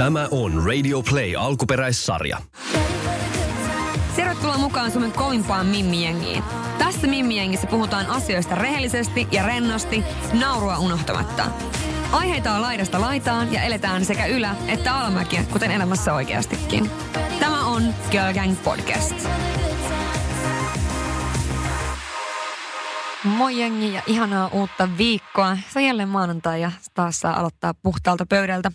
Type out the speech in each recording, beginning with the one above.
Tämä on Radio Play alkuperäissarja. Tervetuloa mukaan Suomen kovimpaan mimmijengiin. Tässä mimmijengissä puhutaan asioista rehellisesti ja rennosti, naurua unohtamatta. Aiheita on laidasta laitaan ja eletään sekä ylä- että alamäkiä, kuten elämässä oikeastikin. Tämä on Girl Gang Podcast. Moi jengi ja ihanaa uutta viikkoa. Se on jälleen maanantai ja taas saa aloittaa puhtaalta pöydältä.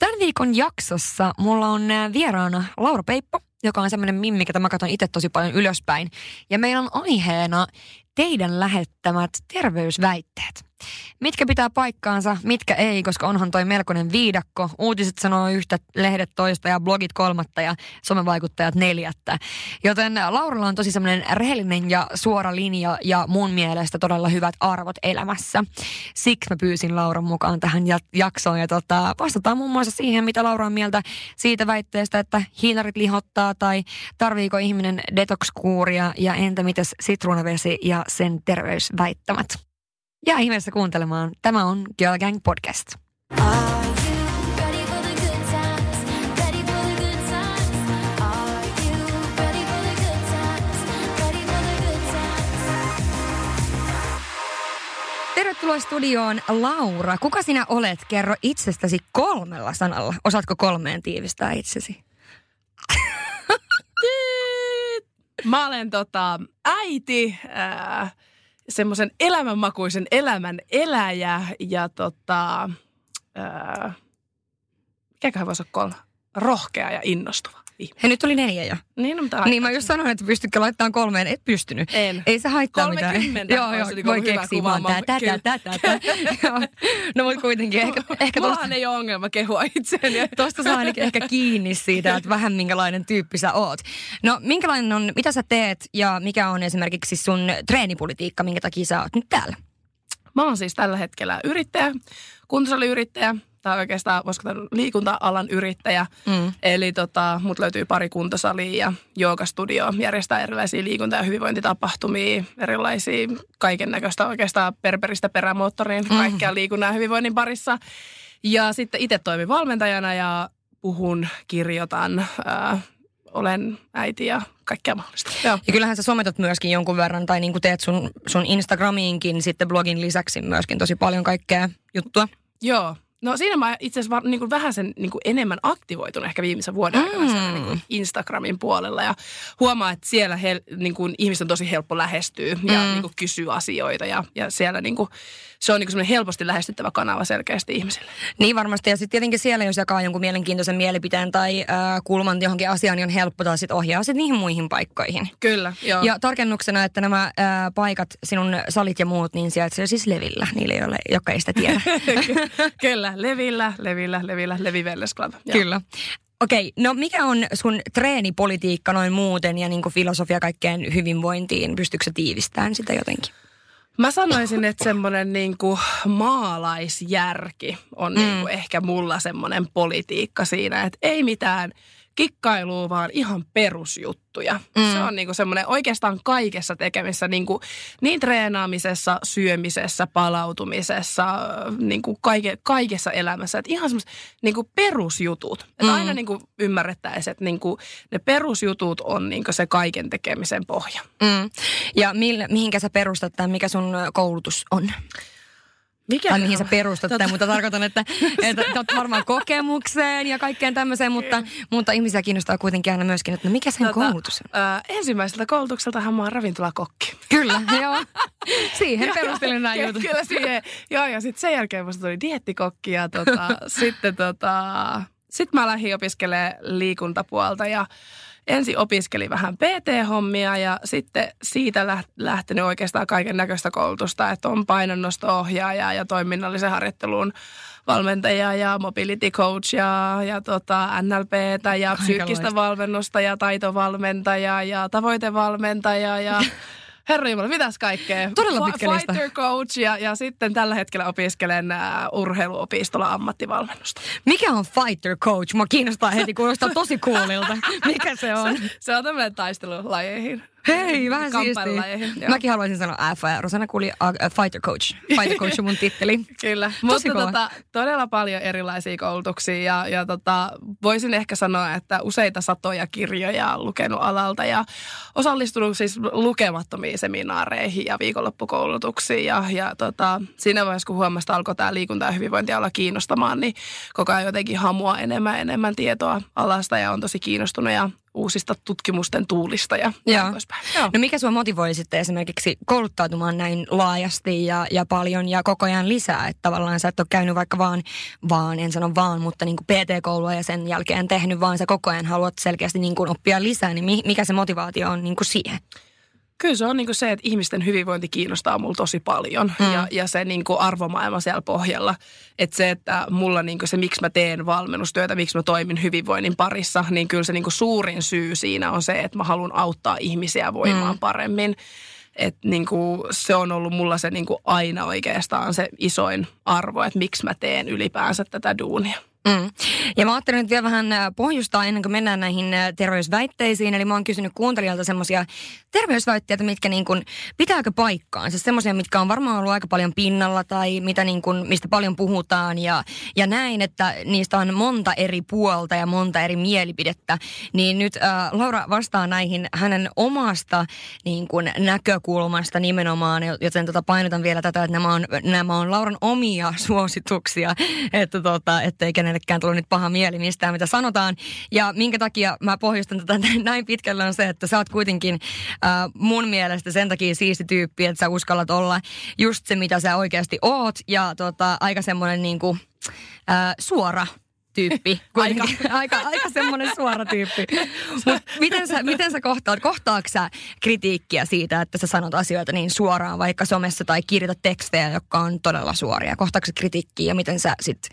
Tämän viikon jaksossa mulla on äh, vieraana Laura Peippo, joka on semmoinen mimmi, jota mä katson itse tosi paljon ylöspäin. Ja meillä on aiheena teidän lähettämät terveysväitteet. Mitkä pitää paikkaansa, mitkä ei, koska onhan toi melkoinen viidakko. Uutiset sanoo yhtä, lehdet toista ja blogit kolmatta ja somevaikuttajat neljättä. Joten Lauralla on tosi semmoinen rehellinen ja suora linja ja mun mielestä todella hyvät arvot elämässä. Siksi mä pyysin Lauran mukaan tähän jaksoon ja tota, vastataan muun muassa siihen, mitä Laura on mieltä siitä väitteestä, että hiinarit lihottaa tai tarviiko ihminen detox-kuuria ja entä mitäs sitruunavesi ja sen terveysväittämät. Ja ihmeessä kuuntelemaan. Tämä on Girl Gang Podcast. Tervetuloa studioon Laura. Kuka sinä olet? Kerro itsestäsi kolmella sanalla. Osaatko kolmeen tiivistää itsesi? Mä olen tota, äiti, äh, semmoisen elämänmakuisen elämän eläjä ja tota, ää, mikäköhän voisi olla kolme? Rohkea ja innostuva ihminen. He nyt oli neljä jo. Niin, no, mutta niin mä just sanoin, että pystytkö laittamaan kolmeen. Et pystynyt. En. Ei se haittaa mitään. Joo, joo, voi keksiä vaan tää, tätä, tätä, tätä. No mutta kuitenkin ehkä... ehkä Mullahan tosta, ei ole ongelma kehua itseäni. Tuosta saa ainakin ehkä kiinni siitä, että vähän minkälainen tyyppi sä oot. No minkälainen on, mitä sä teet ja mikä on esimerkiksi sun treenipolitiikka, minkä takia sä oot nyt täällä? Mä oon siis tällä hetkellä yrittäjä, kuntosaliyrittäjä tai oikeastaan voisiko tämän liikunta-alan yrittäjä. Mm. Eli tota, mut löytyy pari kuntosalia ja joogastudio, järjestää erilaisia liikunta- ja hyvinvointitapahtumia, erilaisia kaiken näköistä oikeastaan perperistä perämoottoriin, mm. kaikkea liikunnan ja hyvinvoinnin parissa. Ja sitten itse toimin valmentajana ja puhun, kirjoitan, äh, olen äiti ja kaikkea mahdollista. Joo. Ja kyllähän sä sometat myöskin jonkun verran, tai niin kuin teet sun, sun Instagramiinkin sitten blogin lisäksi myöskin tosi paljon kaikkea juttua. Joo, No siinä mä itse asiassa niin vähän sen niin kuin enemmän aktivoitun ehkä viimeisen vuoden aikana mm. siellä niin kuin Instagramin puolella. Ja huomaa, että siellä hel, niin kuin ihmisten on tosi helppo lähestyä ja mm. niin kuin kysyä asioita. Ja, ja siellä niin kuin, se on niin kuin helposti lähestyttävä kanava selkeästi ihmisille. Niin varmasti. Ja sitten tietenkin siellä, jos jakaa jonkun mielenkiintoisen mielipiteen tai äh, kulman johonkin asiaan, niin on helppo taas sit ohjaa sit niihin muihin paikkoihin. Kyllä, joo. Ja tarkennuksena, että nämä äh, paikat, sinun salit ja muut, niin sijaitsee siis Levillä, niille, joille, jotka ei sitä tiedä. Kyllä, Levillä, Levillä, Levillä, Levi Wellness Club. Joo. Kyllä. Okei, no mikä on sun treenipolitiikka noin muuten ja niin filosofia kaikkeen hyvinvointiin? Pystyykö tiivistämään sitä jotenkin? Mä sanoisin, että semmoinen niin kuin maalaisjärki on mm. niin kuin ehkä mulla semmoinen politiikka siinä, että ei mitään kikkailua, vaan ihan perusjuttuja. Mm. Se on niinku semmoinen oikeastaan kaikessa tekemissä, niinku, niin treenaamisessa, syömisessä, palautumisessa, niinku kaike, kaikessa elämässä. Et ihan semmoiset niinku perusjutut. Et mm. aina niinku ymmärrettäisiin, että niinku, ne perusjutut on niinku se kaiken tekemisen pohja. Mm. Ja millä, mihinkä sä perustat tai mikä sun koulutus on? Mikä tai mihin sä perustat tota... mutta tarkoitan, että, että, että varmaan kokemukseen ja kaikkeen tämmöiseen, mutta, mutta ihmisiä kiinnostaa kuitenkin aina myöskin, että no mikä sen tota, koulutus on? Äh, ensimmäiseltä koulutukseltahan mä oon ravintolakokki. Kyllä, joo. Siihen perustelin nämä jutut. Kyllä siihen. Joo, ja sitten sen jälkeen musta tuli diettikokki ja tota, sitten tota, sit mä lähdin opiskelemaan liikuntapuolta ja ensin opiskeli vähän PT-hommia ja sitten siitä lähtenyt oikeastaan kaiken näköistä koulutusta, että on painonnosto-ohjaaja ja toiminnallisen harjoittelun valmentaja ja mobility coach ja, ja tota NLPtä ja psyykkistä valmennusta ja taitovalmentaja ja tavoitevalmentaja ja Herra Jumala, mitäs kaikkea? Todella pitkä F- Fighter coach ja, ja sitten tällä hetkellä opiskelen uh, urheiluopistolla ammattivalmennusta. Mikä on fighter coach? Mua kiinnostaa heti, kuulostaa tosi coolilta. Mikä se on? Se, se on tämmöinen taistelulajeihin Hei, vähän siistiä. Mäkin haluaisin sanoa F ja Rosanna kuuli uh, fighter coach. Fighter coach on mun titteli. Kyllä, Tosi mutta kova. tota, todella paljon erilaisia koulutuksia ja, ja tota, voisin ehkä sanoa, että useita satoja kirjoja on lukenut alalta ja osallistunut siis lukemattomiin seminaareihin ja viikonloppukoulutuksiin ja, ja tota, siinä vaiheessa, kun huomasi, että alkoi tämä liikunta ja hyvinvointi olla kiinnostamaan, niin koko ajan jotenkin hamua enemmän enemmän tietoa alasta ja on tosi kiinnostunut ja uusista tutkimusten tuulista ja Joo. No mikä sua motivoi sitten esimerkiksi kouluttautumaan näin laajasti ja, ja paljon ja koko ajan lisää? Että tavallaan sä et ole käynyt vaikka vaan, vaan en sano vaan, mutta niin kuin PT-koulua ja sen jälkeen tehnyt, vaan sä koko ajan haluat selkeästi niin kuin oppia lisää. Niin mi- mikä se motivaatio on niin kuin siihen? Kyllä se on niin kuin se, että ihmisten hyvinvointi kiinnostaa mulla tosi paljon Mm. ja, ja se niin kuin arvomaailma siellä pohjalla. Että se, että mulla niin kuin se, miksi mä teen valmennustyötä, miksi mä toimin hyvinvoinnin parissa, niin kyllä se niin kuin suurin syy siinä on se, että mä haluan auttaa ihmisiä voimaan Mm. mm. paremmin. Että niin kuin se on ollut mulla se niin kuin aina oikeastaan se isoin arvo, että miksi mä teen ylipäänsä tätä duunia. Mm. Ja mä ajattelin nyt vielä vähän äh, pohjustaa ennen kuin mennään näihin äh, terveysväitteisiin. Eli mä oon kysynyt kuuntelijalta semmoisia terveysväitteitä, mitkä niin kuin, pitääkö paikkaansa. Semmoisia, mitkä on varmaan ollut aika paljon pinnalla tai mitä niin kuin, mistä paljon puhutaan ja, ja näin, että niistä on monta eri puolta ja monta eri mielipidettä. Niin nyt äh, Laura vastaa näihin hänen omasta niin kuin, näkökulmasta nimenomaan, joten tota, painotan vielä tätä, että nämä on, nämä on Lauran omia suosituksia, että tota, ettei kenellekään tullut nyt paha mieli mistään, mitä sanotaan. Ja minkä takia mä pohjustan tätä näin pitkälle on se, että sä oot kuitenkin äh, mun mielestä sen takia siisti tyyppi, että sä uskallat olla just se, mitä sä oikeasti oot ja tota, aika semmoinen niin kuin, äh, suora tyyppi. Aika. Aika, aika semmoinen suora tyyppi. Mut miten sä, miten sä kohtaat, kohtaatko sä kritiikkiä siitä, että sä sanot asioita niin suoraan vaikka somessa tai kirjoitat tekstejä, jotka on todella suoria? Kohtaatko sä kritiikkiä ja miten sä sit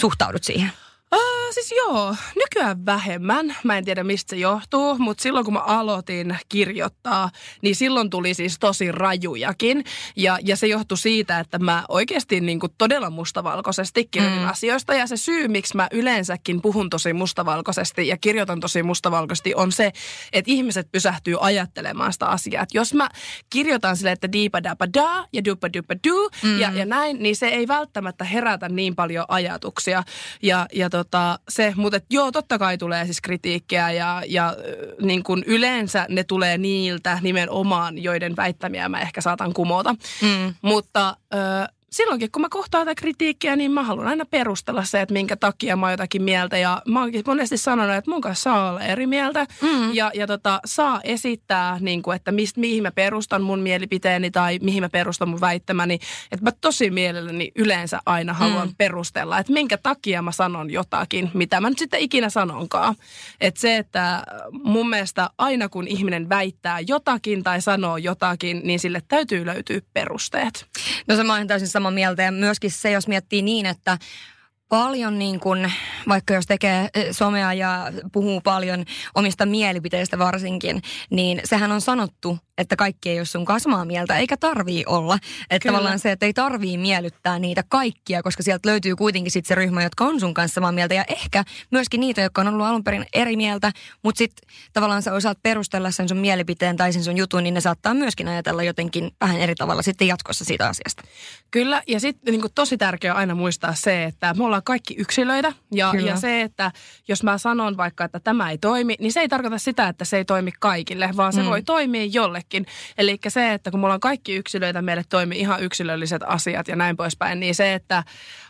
suhtaudut siihen? Uh, siis joo, nykyään vähemmän. Mä en tiedä mistä se johtuu, mutta silloin kun mä aloitin kirjoittaa, niin silloin tuli siis tosi rajujakin. Ja, ja se johtui siitä, että mä oikeasti niin kuin todella mustavalkoisesti kirjoitin Mm. asioista. Ja se syy, miksi mä yleensäkin puhun tosi mustavalkoisesti ja kirjoitan tosi mustavalkoisesti, on se, että ihmiset pysähtyy ajattelemaan sitä asiaa. Et jos mä kirjoitan sille, että diipa dapa da ja dupa dupa du Mm. ja, ja näin, niin se ei välttämättä herätä niin paljon ajatuksia. Ja, ja tota, se, mutta et joo, totta kai tulee siis kritiikkiä ja, ja niin kuin yleensä ne tulee niiltä nimenomaan, joiden väittämiä mä ehkä saatan kumota. Mm. Mutta ö, silloinkin, kun mä kohtaan tätä kritiikkiä, niin mä haluan aina perustella se, että minkä takia mä oon jotakin mieltä. Ja mä oonkin monesti sanonut, että mun kanssa saa olla eri mieltä. Mm. Ja, ja tota, saa esittää, niin kuin, että mist, mihin mä perustan mun mielipiteeni tai mihin mä perustan mun väittämäni. Että mä tosi mielelläni yleensä aina haluan Mm. perustella, että minkä takia mä sanon jotakin, mitä mä nyt sitten ikinä sanonkaan. Että se, että mun mielestä aina kun ihminen väittää jotakin tai sanoo jotakin, niin sille täytyy löytyä perusteet. No se mä olen täysin samaa mieltä. Ja myöskin se, jos miettii niin, että paljon niin kuin, vaikka jos tekee somea ja puhuu paljon omista mielipiteistä varsinkin, niin sehän on sanottu, että kaikki ei ole sun samaa mieltä, eikä tarvii olla. Että Kyllä. tavallaan se, että ei tarvii miellyttää niitä kaikkia, koska sieltä löytyy kuitenkin sitten se ryhmä, jotka on sun kanssa samaa mieltä ja ehkä myöskin niitä, jotka on ollut alun perin eri mieltä, mutta sitten tavallaan sä osaat perustella sen sun mielipiteen tai sen sun jutun, niin ne saattaa myöskin ajatella jotenkin vähän eri tavalla sitten jatkossa siitä asiasta. Kyllä, ja sitten niin tosi tärkeää aina muistaa se, että me ollaan kaikki yksilöitä. Ja, Kyllä. ja se, että jos mä sanon vaikka, että tämä ei toimi, niin se ei tarkoita sitä, että se ei toimi kaikille, vaan se mm. voi toimia jollekin. Eli se, että kun me ollaan kaikki yksilöitä, meille toimii ihan yksilölliset asiat ja näin poispäin, niin se, että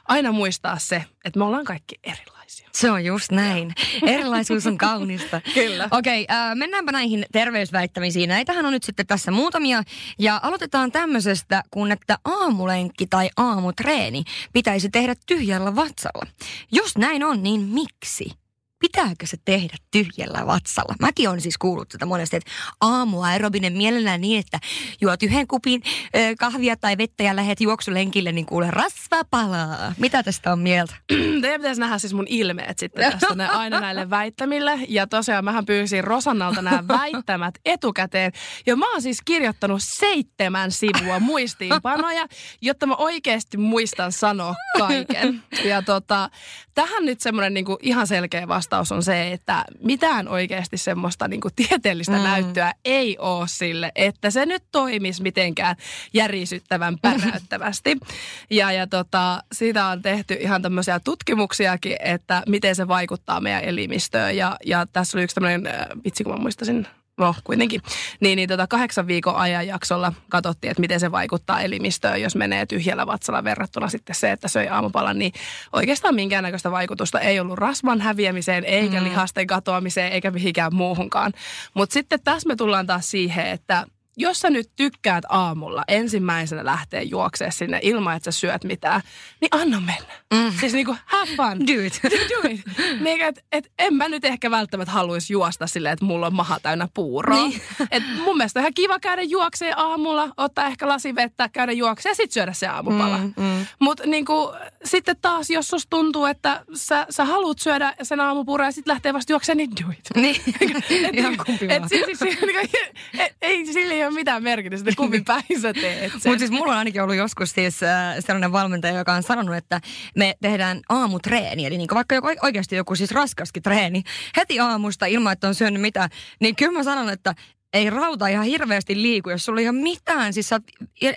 aina muistaa se, että me ollaan kaikki erilaisia. Se on just näin. Erilaisuus on kaunista. Kyllä. Okei, äh, mennäänpä näihin terveysväittämisiin. Näitähän on nyt sitten tässä muutamia. Ja aloitetaan tämmöisestä, kun että aamulenkki tai aamutreeni pitäisi tehdä tyhjällä vatsalla. Jos näin on, niin miksi? Pitääkö se tehdä tyhjällä vatsalla? Mäkin on siis kuullut tätä monesti, että aamuaerobinen mielellään niin, että juot yhden kupin ö, kahvia tai vettä ja lähet juoksulenkille, niin kuule rasva palaa. Mitä tästä on mieltä? Teidän pitäisi nähdä siis mun ilmeet sitten tästä ne, aina näille väittämille. Ja tosiaan mähän pyysin Rosannalta nämä väittämät etukäteen. Ja mä oon siis kirjoittanut seitsemän sivua muistiinpanoja, jotta mä oikeasti muistan sanoa kaiken. Ja tota, tähän nyt semmoinen niinku ihan selkeä vastaus vastaus on se, että mitään oikeasti semmoista niin kuin tieteellistä mm. näyttöä ei ole sille, että se nyt toimisi mitenkään järisyttävän päräyttävästi. ja, ja tota, siitä on tehty ihan tämmöisiä tutkimuksiakin, että miten se vaikuttaa meidän elimistöön. Ja, ja tässä oli yksi tämmöinen, äh, vitsi kun mä muistasin no kuitenkin, niin, niin tota kahdeksan viikon ajanjaksolla katsottiin, että miten se vaikuttaa elimistöön, jos menee tyhjällä vatsalla verrattuna sitten se, että söi aamupalan, niin oikeastaan minkäännäköistä vaikutusta ei ollut rasvan häviämiseen, eikä mm. lihasten katoamiseen, eikä mihinkään muuhunkaan. Mutta sitten tässä me tullaan taas siihen, että jos sä nyt tykkäät aamulla ensimmäisenä lähteä juokseen sinne ilman, että sä syöt mitään, niin anna mennä. Mm. Siis niinku have fun. Do it. Do it. Niin, et, et en mä nyt ehkä välttämättä haluaisi juosta silleen, että mulla on maha täynnä puuroa. Niin. Et mun mielestä on ihan kiva käydä juokseen aamulla, ottaa ehkä lasi vettä, käydä juokseen ja sitten syödä se aamupala. Mm, mm. Mutta niinku, sitten taas, jos susta tuntuu, että sä, sä haluat syödä sen aamupuuroa ja sitten lähtee vasta juokseen, niin do it. Niin. et, ihan kumpi et, siis, siis, et, ei sille ei ole mitään merkitystä, kumpi päin sä teet Mutta siis mulla on ainakin ollut joskus siis äh, sellainen valmentaja, joka on sanonut, että me tehdään aamutreeni. Eli niin vaikka joku, oikeasti joku siis raskaskin treeni heti aamusta ilman, että on syönyt mitään. Niin kyllä mä sanon, että ei rauta ihan hirveästi liiku, jos sulla ei ole mitään. Siis sä oot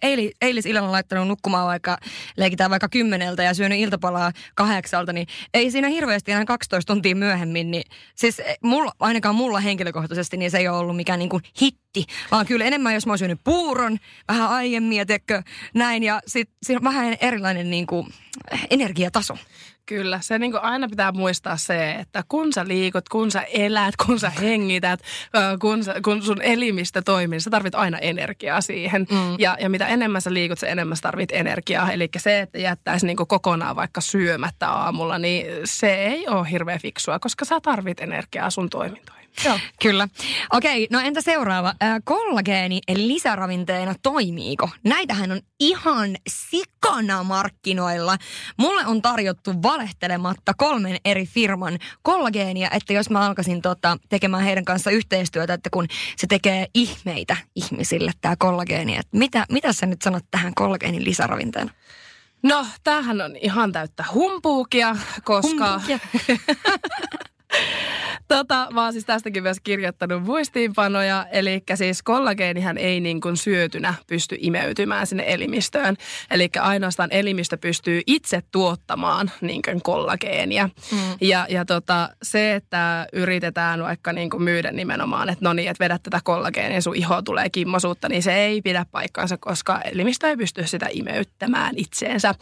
eilis, eilis illalla laittanut nukkumaan vaikka, leikitään vaikka kymmeneltä ja syönyt iltapalaa kahdeksalta, niin ei siinä hirveästi enää 12 tuntia myöhemmin. Niin, siis mulla, ainakaan mulla henkilökohtaisesti, niin se ei ole ollut mikään niin kuin hitti, vaan kyllä enemmän, jos mä oon syönyt puuron vähän aiemmin ja näin. Ja sitten sit on vähän erilainen niin kuin energiataso. Kyllä, se niin aina pitää muistaa se, että kun sä liikut, kun sä elät, kun sä hengität, kun, sä, kun sun elimistä toimii, sä tarvit aina energiaa siihen. Mm. Ja, ja mitä enemmän sä liikut, se enemmän sä tarvit energiaa. Eli se, että jättäisi niin kokonaan vaikka syömättä aamulla, niin se ei ole hirveän fiksua, koska sä tarvit energiaa sun toimintoihin. Joo. Kyllä. Okei, no entä seuraava? Kollageeni lisäravinteena toimiiko? Näitähän on ihan sikana markkinoilla. Mulle on tarjottu valehtelematta kolmen eri firman kollageenia, että jos mä alkaisin tota, tekemään heidän kanssa yhteistyötä, että kun se tekee ihmeitä ihmisille tämä kollageeni, että mitä, mitä sä nyt sanot tähän kollageenin lisäravinteena? No, tämähän on ihan täyttä humpuukia, koska... Humpuukia. Tota, mä oon siis tästäkin myös kirjoittanut muistiinpanoja, eli siis kollageenihän ei niin kuin syötynä pysty imeytymään sinne elimistöön. Eli ainoastaan elimistö pystyy itse tuottamaan niin kuin kollageenia. Mm. Ja, ja tota, se, että yritetään vaikka niin kuin myydä nimenomaan, että no niin, että vedät tätä kollageenia, sun iho tulee kimmosuutta, niin se ei pidä paikkaansa, koska elimistö ei pysty sitä imeyttämään itseensä.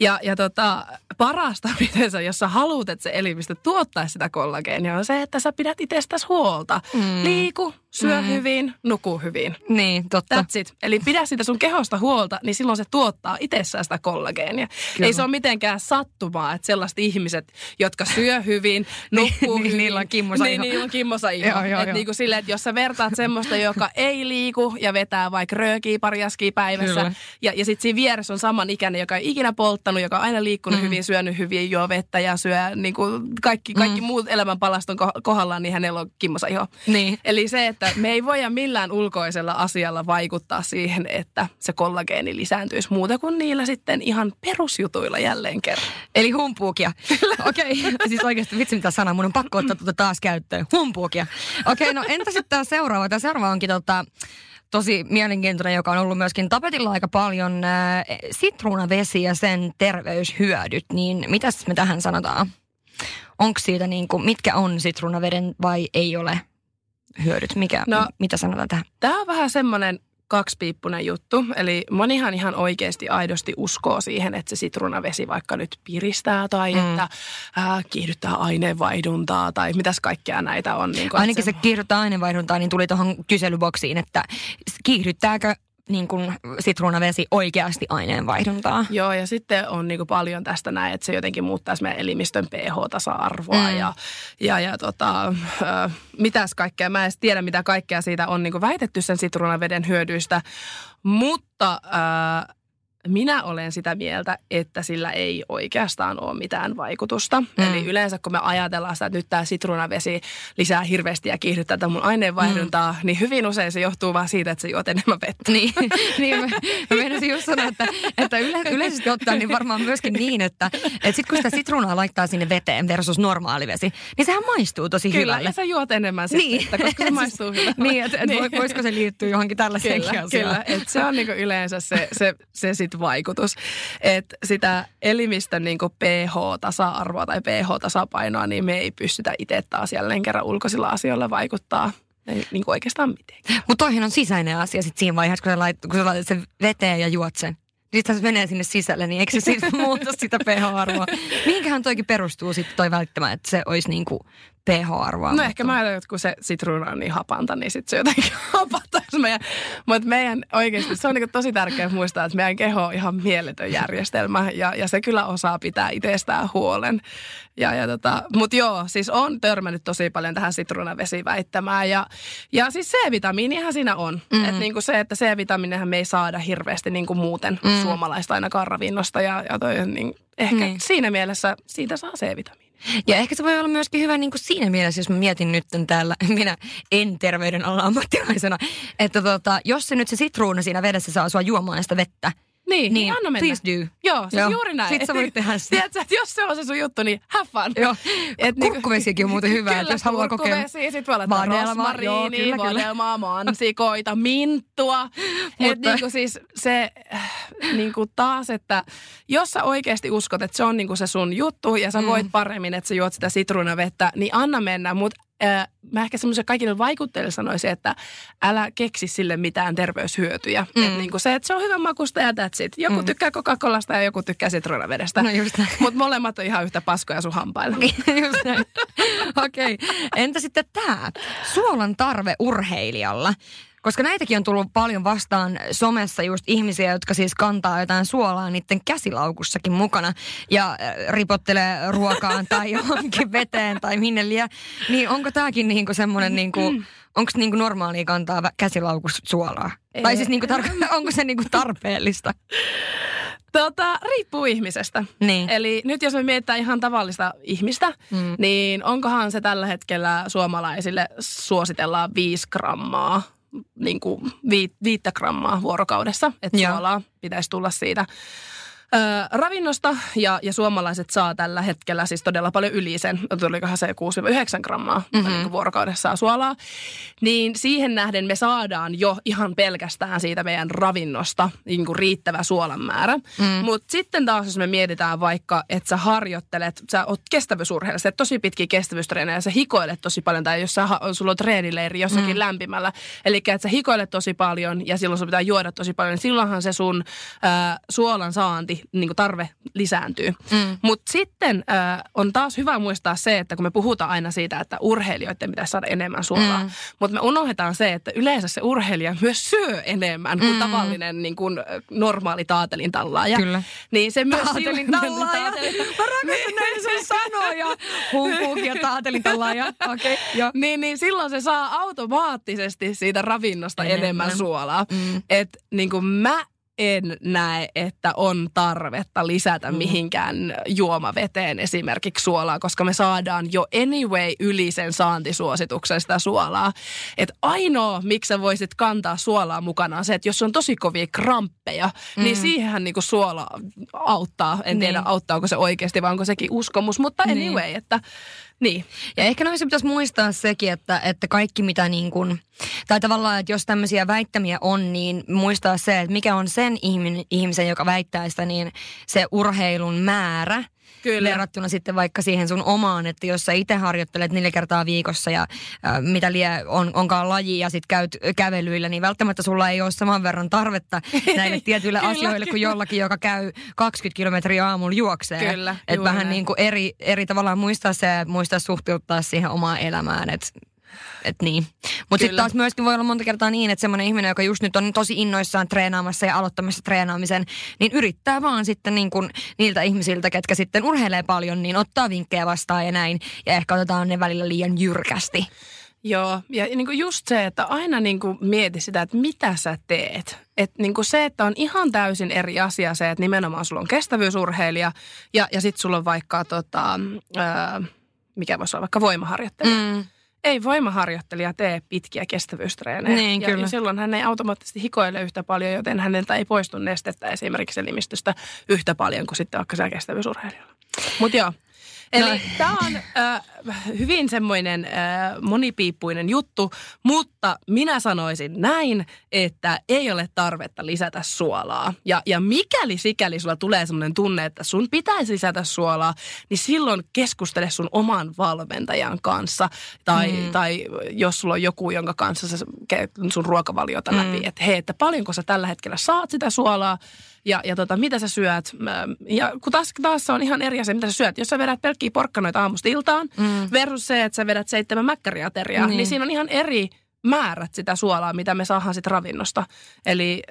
Ja, ja tota, parasta, miten sä, jos sä haluat, että se elimistö tuottaa sitä kollageenia, on se, että sä pidät itsestäsi huolta. Mm. Liiku, syö mm. hyvin, nuku hyvin. Niin, totta. That's it. Eli pidä sitä sun kehosta huolta, niin silloin se tuottaa itsessään sitä kollageenia. Kyllä. Ei se ole mitenkään sattumaa, että sellaiset ihmiset, jotka syö hyvin, nukkuu niin, hyvin. Niillä on kimmosa niin, niillä on kimmosa iho. joo, joo, et Niin kuin sille, että jos sä vertaat semmoista, joka ei liiku ja vetää vaikka röökiä pari askia päivässä. Kyllä. Ja, ja sitten siinä vieressä on saman ikäinen, joka ei ikinä polttanut, joka on aina liikkunut mm. hyvin, syönyt hyvin, juo vettä ja syö niin kuin kaikki, kaikki mm. muut elämänpalaston kohdallaan, niin hänellä on kimmosa iho. Niin. Eli se, että että me ei voida millään ulkoisella asialla vaikuttaa siihen, että se kollageeni lisääntyisi muuta kuin niillä sitten ihan perusjutuilla jälleen kerran. Eli humpuukia. Okei, okay. siis oikeasti vitsi mitä sana, mun on pakko ottaa tuota taas käyttöön. Humpuukia. Okei, okay, no entä sitten tämä seuraava? Tämä seuraava onkin tota, tosi mielenkiintoinen, joka on ollut myöskin tapetilla aika paljon. Äh, sitruunavesi ja sen terveyshyödyt, niin mitäs me tähän sanotaan? Onko siitä niin kuin, mitkä on sitruunaveden vai ei ole hyödyt? Mikä, no, mitä sanotaan tähän? Tämä on vähän semmoinen kaksipiippunen juttu. Eli monihan ihan oikeasti aidosti uskoo siihen, että se sitruunavesi vaikka nyt piristää tai mm. että äh, kiihdyttää aineenvaihduntaa tai mitäs kaikkea näitä on. Niin kuin, Ainakin se, se kiihdyttää aineenvaihduntaa, niin tuli tuohon kyselyboksiin, että kiihdyttääkö niin kuin sitruunavesi oikeasti aineenvaihduntaa. Joo, ja sitten on niin kuin paljon tästä näin, että se jotenkin muuttaisi meidän elimistön pH-tasa-arvoa mm. ja, ja, ja tota, äh, mitäs kaikkea. Mä en tiedä, mitä kaikkea siitä on niin kuin väitetty sen sitruunaveden hyödyistä, mutta äh, minä olen sitä mieltä, että sillä ei oikeastaan ole mitään vaikutusta. Mm. Eli yleensä kun me ajatellaan sitä, että nyt tämä sitruunavesi lisää hirveästi ja kiihdyttää tätä mun aineenvaihduntaa, mm. niin hyvin usein se johtuu vaan siitä, että se juot enemmän vettä. Niin, niin mä, mä meinasin just sanoa, että, että yle, yleisesti ottaen niin varmaan myöskin niin, että, että sitten kun sitä sitruunaa laittaa sinne veteen versus normaali vesi, niin sehän maistuu tosi Kyllä, hyvälle. ja sä juot enemmän sitä Niin. koska se maistuu hyvälle. niin, että et Niin. voisiko se liittyä johonkin tällaiseen Kyllä, asiaan. kyllä. Et se on niinku yleensä se, se, se sit vaikutus. Että sitä elimistön niinku pH-tasa-arvoa tai pH-tasapainoa, niin me ei pystytä itse taas jälleen kerran ulkoisilla asioilla vaikuttaa ei, niinku oikeastaan mitenkään. Mutta toihan on sisäinen asia sit siinä vaiheessa, kun sä, lait, kun sä laitat sen veteen ja juot sen. Sitten se menee sinne sisälle, niin eikö se siitä muuta sitä pH-arvoa? Mihinkähän toikin perustuu sitten toi välttämään, että se olisi niinku pH-arvoa? No ehkä mä ajattelen, että kun se sitruuna on niin hapanta, niin sitten se jotenkin hapattaisi meidän. Mutta meidän oikeasti, se on niinku tosi tärkeää muistaa, että meidän keho on ihan mieletön järjestelmä ja, ja se kyllä osaa pitää itsestään huolen. Ja, ja tota, Mutta joo, siis on törmännyt tosi paljon tähän sitruunavesiväittämään ja, ja siis C-vitamiinihan siinä on. Mm. Et niinku se, että C-vitamiinihän me ei saada hirveästi niinku muuten mm. suomalaista ainakaan ravinnosta ja, ja toi, niin ehkä Niin. niin. siinä mielessä siitä saa C-vitamiini. Ja ehkä se voi olla myöskin hyvä niin kuin siinä mielessä, jos mä mietin nyt täällä, minä en terveydenalan ammattilaisena, että tota, jos se nyt se sitruuna siinä vedessä saa sua juomaan sitä vettä, Niin, niin, niin anna mennä. please do. Joo, siis Joo. juuri näin. Sit sä voit tehdä sitä. Tiedätkö, että jos se on se sun juttu, niin have fun. Joo. Et niinku- Kurkkuvesikin on muuten hyvä, että Kyllä, jos haluaa kokea kurkkuvesi, sit voi laittaa kyllä, kyllä. vadelmaa, mansikoita, minttua. Mutta- Et niinku siis se äh, niinku taas, että jos sä oikeasti uskot, että se on niinku se sun juttu ja sä Mm. voit paremmin, että sä juot sitä sitruunavettä, niin anna mennä. Mutta mä ehkä semmoisen kaikille vaikutteille sanoisin, että älä keksi sille mitään terveyshyötyjä. Mm. Et niinku se, että se on hyvän makusta ja that's it. Joku Mm. tykkää Coca-Colasta ja joku tykkää sitruunavedestä. No. Mutta molemmat on ihan yhtä paskoja sun hampailla. Just näin. Okei. Entä sitten tämä? Suolan tarve urheilijalla. Koska näitäkin on tullut paljon vastaan somessa just ihmisiä, jotka siis kantaa jotain suolaa niiden käsilaukussakin mukana ja äh, ripottelee ruokaan tai johonkin veteen tai minne liian. Niin onko tämäkin niinku semmoinen, niinku, onko niinku normaalia kantaa käsilaukussa suolaa? Tai siis niinku tar- onko se niinku tarpeellista? Tota, riippuu ihmisestä. Niin. Eli nyt jos me mietitään ihan tavallista ihmistä, mm. niin onkohan se tällä hetkellä suomalaisille suositellaan 5 grammaa, niin kuin vi, viittä grammaa vuorokaudessa, että suolaa pitäisi tulla siitä ö, ravinnosta ja, ja suomalaiset saa tällä hetkellä siis todella paljon yli sen, tulikohan se 6-9 grammaa Mhm. mm-hmm. niin kuin vuorokaudessa suolaa, niin siihen nähden me saadaan jo ihan pelkästään siitä meidän ravinnosta niin kuin riittävä suolan määrä. Mm. Mutta sitten taas, jos me mietitään vaikka, että sä harjoittelet, sä oot kestävyysurheilija, sä tosi pitkiä kestävyystreenejä ja sä hikoilet tosi paljon, tai jos sä, sulla on treenileiri jossakin mm. lämpimällä, eli että sä hikoilet tosi paljon ja silloin sun pitää juoda tosi paljon, niin silloinhan se sun äh, suolan saanti, niin kuin tarve lisääntyy. Mm. Mutta sitten äh, on taas hyvä muistaa se, että kun me puhutaan aina siitä, että urheilijoiden pitäisi saada enemmän suolaa, Mm. mutta me unohdetaan se, että yleensä se urheilija myös syö enemmän kuin Mm. tavallinen niin kuin, normaali taatelintallaaja. Kyllä. Niin se myös Taatelin tallaaja. Taatelin- Mä rakastan näitä sun sanoja. Humpuukin ja taatelin tallaaja. Okei, okay. Niin, niin silloin se saa automaattisesti siitä ravinnosta Enemmän. enemmän, suolaa. Mm. Että niin kuin mä en näe, että on tarvetta lisätä Mm. mihinkään juomaveteen esimerkiksi suolaa, koska me saadaan jo anyway yli sen saantisuosituksen sitä suolaa. Että ainoa, miksi sä voisit kantaa suolaa mukana on se, että jos on tosi kovia kramppeja, mm. niin siihenhän niinku suola auttaa. En Niin. tiedä, auttaako se oikeasti vai onko sekin uskomus, mutta Niin. anyway, että niin. Ja ehkä noissa pitäisi muistaa sekin, että, että kaikki mitä niin kuin, tai tavallaan, että jos tämmöisiä väittämiä on, niin muistaa se, että mikä on sen ihmisen, joka väittää sitä, niin se urheilun määrä. Kyllä. Verrattuna sitten vaikka siihen sun omaan, että jos sä itse harjoittelet neljä kertaa viikossa ja äh, mitä lie on, onkaan laji ja sit käyt kävelyillä, niin välttämättä sulla ei ole saman verran tarvetta näille tietyille Kyllä, asioille kuin kyllä. jollakin, joka käy 20 kilometriä aamulla juoksee. Kyllä, Että vähän näin. niin kuin eri, eri tavallaan muistaa se ja muistaa suhteuttaa siihen omaan elämään. Että et niin. Mutta sitten taas myöskin voi olla monta kertaa niin, että semmoinen ihminen, joka just nyt on tosi innoissaan treenaamassa ja aloittamassa treenaamisen, niin yrittää vaan sitten niin kuin niiltä ihmisiltä, ketkä sitten urheilee paljon, niin ottaa vinkkejä vastaan ja näin. Ja ehkä otetaan ne välillä liian jyrkästi. Joo, ja niin kuin just se, että aina niin kuin mieti sitä, että mitä sä teet. Että niin kuin se, että on ihan täysin eri asia se, että nimenomaan sulla on kestävyysurheilija ja, ja sitten sulla on vaikka, tota, ää, mikä voisi olla, vaikka voimaharjoittelija. Mm. Ei voimaharjoittelija tee pitkiä kestävyystreenejä. Niin, ja, kyllä. ja silloin hän ei automaattisesti hikoile yhtä paljon, joten häneltä ei poistu nestettä esimerkiksi elimistöstä yhtä paljon kuin sitten vaikka siellä kestävyysurheilijalla. Mutta joo, Eli no. tämä on äh, hyvin semmoinen äh, monipiippuinen juttu, mutta minä sanoisin näin, että ei ole tarvetta lisätä suolaa. Ja, ja mikäli sikäli sulla tulee semmoinen tunne, että sun pitäisi lisätä suolaa, niin silloin keskustele sun oman valmentajan kanssa. Tai, mm. tai jos sulla on joku, jonka kanssa sä sun ruokavaliota läpi, mm. että hei, että paljonko sä tällä hetkellä saat sitä suolaa, ja, ja tota, mitä sä syöt. Ja kun taas, taas on ihan eri asia, mitä sä syöt. Jos sä vedät pelkkiä porkkanoita aamusta iltaan mm. versus se, että sä vedät seitsemän mäkkäriateriaa, niin. niin siinä on ihan eri määrät sitä suolaa, mitä me saadaan sitten ravinnosta. Eli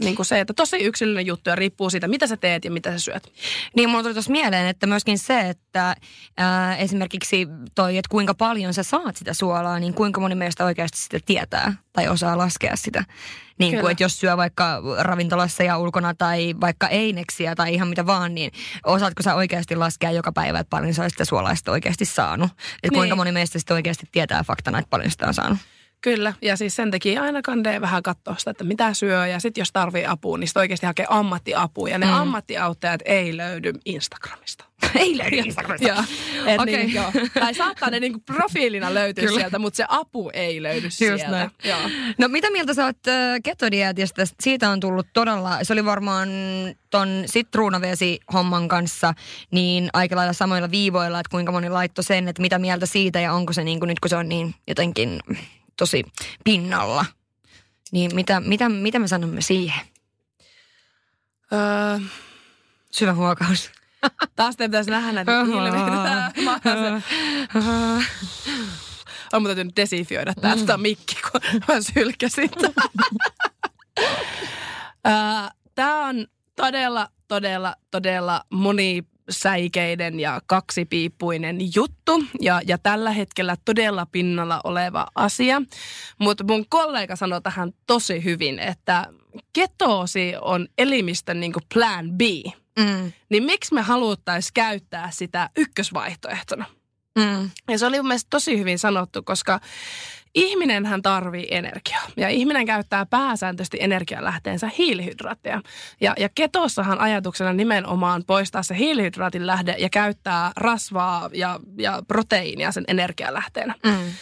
niin kuin se, että tosi yksilöllinen juttu ja riippuu siitä, mitä sä teet ja mitä sä syöt. Niin, mulla tuli tuossa mieleen, että myöskin se, että ää, esimerkiksi toi, että kuinka paljon sä saat sitä suolaa, niin kuinka moni meistä oikeasti sitä tietää tai osaa laskea sitä. Niin kuin, että jos syö vaikka ravintolassa ja ulkona tai vaikka eineksiä tai ihan mitä vaan, niin osaatko sä oikeasti laskea joka päivä, että paljon sä sitä suolaista oikeasti saanut? Että niin. kuinka moni meistä sitten oikeasti tietää faktana, että paljon sitä on saanut? Kyllä, ja siis sen takia aina kandee vähän katsoa sitä, että mitä syö, ja sitten jos tarvii apua, niin sitten oikeasti hakee ammattiapua, ja ne mm. ammattiauttajat ei löydy Instagramista. ei löydy Instagramista? joo. Et okay. niin, joo. Tai saattaa ne niin profiilina löytyä Kyllä. sieltä, mutta se apu ei löydy Just sieltä. Näin. Joo. No mitä mieltä sä oot äh, ketodietistä? Siitä on tullut todella, se oli varmaan ton sitruunavesi-homman kanssa niin aika lailla samoilla viivoilla, että kuinka moni laittoi sen, että mitä mieltä siitä ja onko se niin kuin nyt kun se on niin jotenkin tosi pinnalla. Niin mitä, mitä, mitä me sanomme siihen? Öö, Syvä huokaus. Taas te pitäisi nähdä näitä ilmeitä. On mun täytynyt desifioida tää mm. mikki, kun mä sylkäsin. Tämä on todella, todella, todella moni säikeiden ja kaksipiippuinen juttu ja, ja tällä hetkellä todella pinnalla oleva asia. Mutta mun kollega sanoi tähän tosi hyvin, että ketoosi on elimistön niin plan B. Mm. Niin miksi me haluttaisiin käyttää sitä ykkösvaihtoehtona? Mm. Ja se oli mun mielestä tosi hyvin sanottu, koska Ihminen hän tarvii energiaa ja ihminen käyttää pääsääntöisesti energialähteensä hiilihydraatteja. Ja, ja ketossahan ajatuksena nimenomaan poistaa se hiilihydraatin lähde ja käyttää rasvaa ja, ja proteiinia sen energialähteenä. Mm.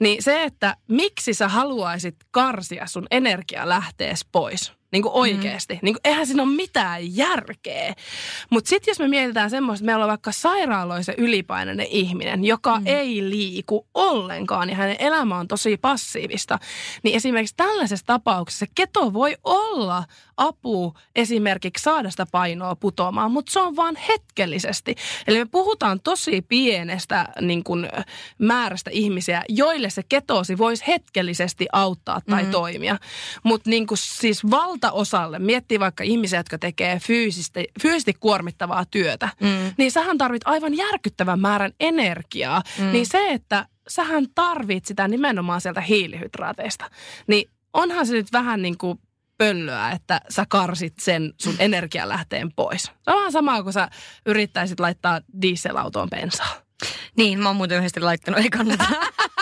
Niin se, että miksi sä haluaisit karsia sun energialähtees pois, niin kuin oikeasti. Mm. Niin kuin, eihän siinä ole mitään järkeä. Mutta sitten jos me mietitään semmoista, että meillä on vaikka sairaaloisen ylipainoinen ihminen, joka mm. ei liiku ollenkaan ja hänen elämä on tosi passiivista, niin esimerkiksi tällaisessa tapauksessa keto voi olla apu esimerkiksi saada sitä painoa putoamaan, mutta se on vaan hetkellisesti. Eli me puhutaan tosi pienestä niin kuin, määrästä ihmisiä, joille se ketoosi voisi hetkellisesti auttaa tai mm. toimia. Mutta niin siis valtaosalle, miettii vaikka ihmisiä, jotka tekee fyysisesti, fyysisesti kuormittavaa työtä, mm. niin sähän tarvit aivan järkyttävän määrän energiaa. Mm. Niin se, että sähän tarvit sitä nimenomaan sieltä hiilihydraateista, niin onhan se nyt vähän niin kuin pöllöä, että sä karsit sen sun energialähteen pois. Se on vähän sama kuin sä yrittäisit laittaa dieselautoon bensaa. Niin, mä oon muuten yhdesti laittanut, ei kannata.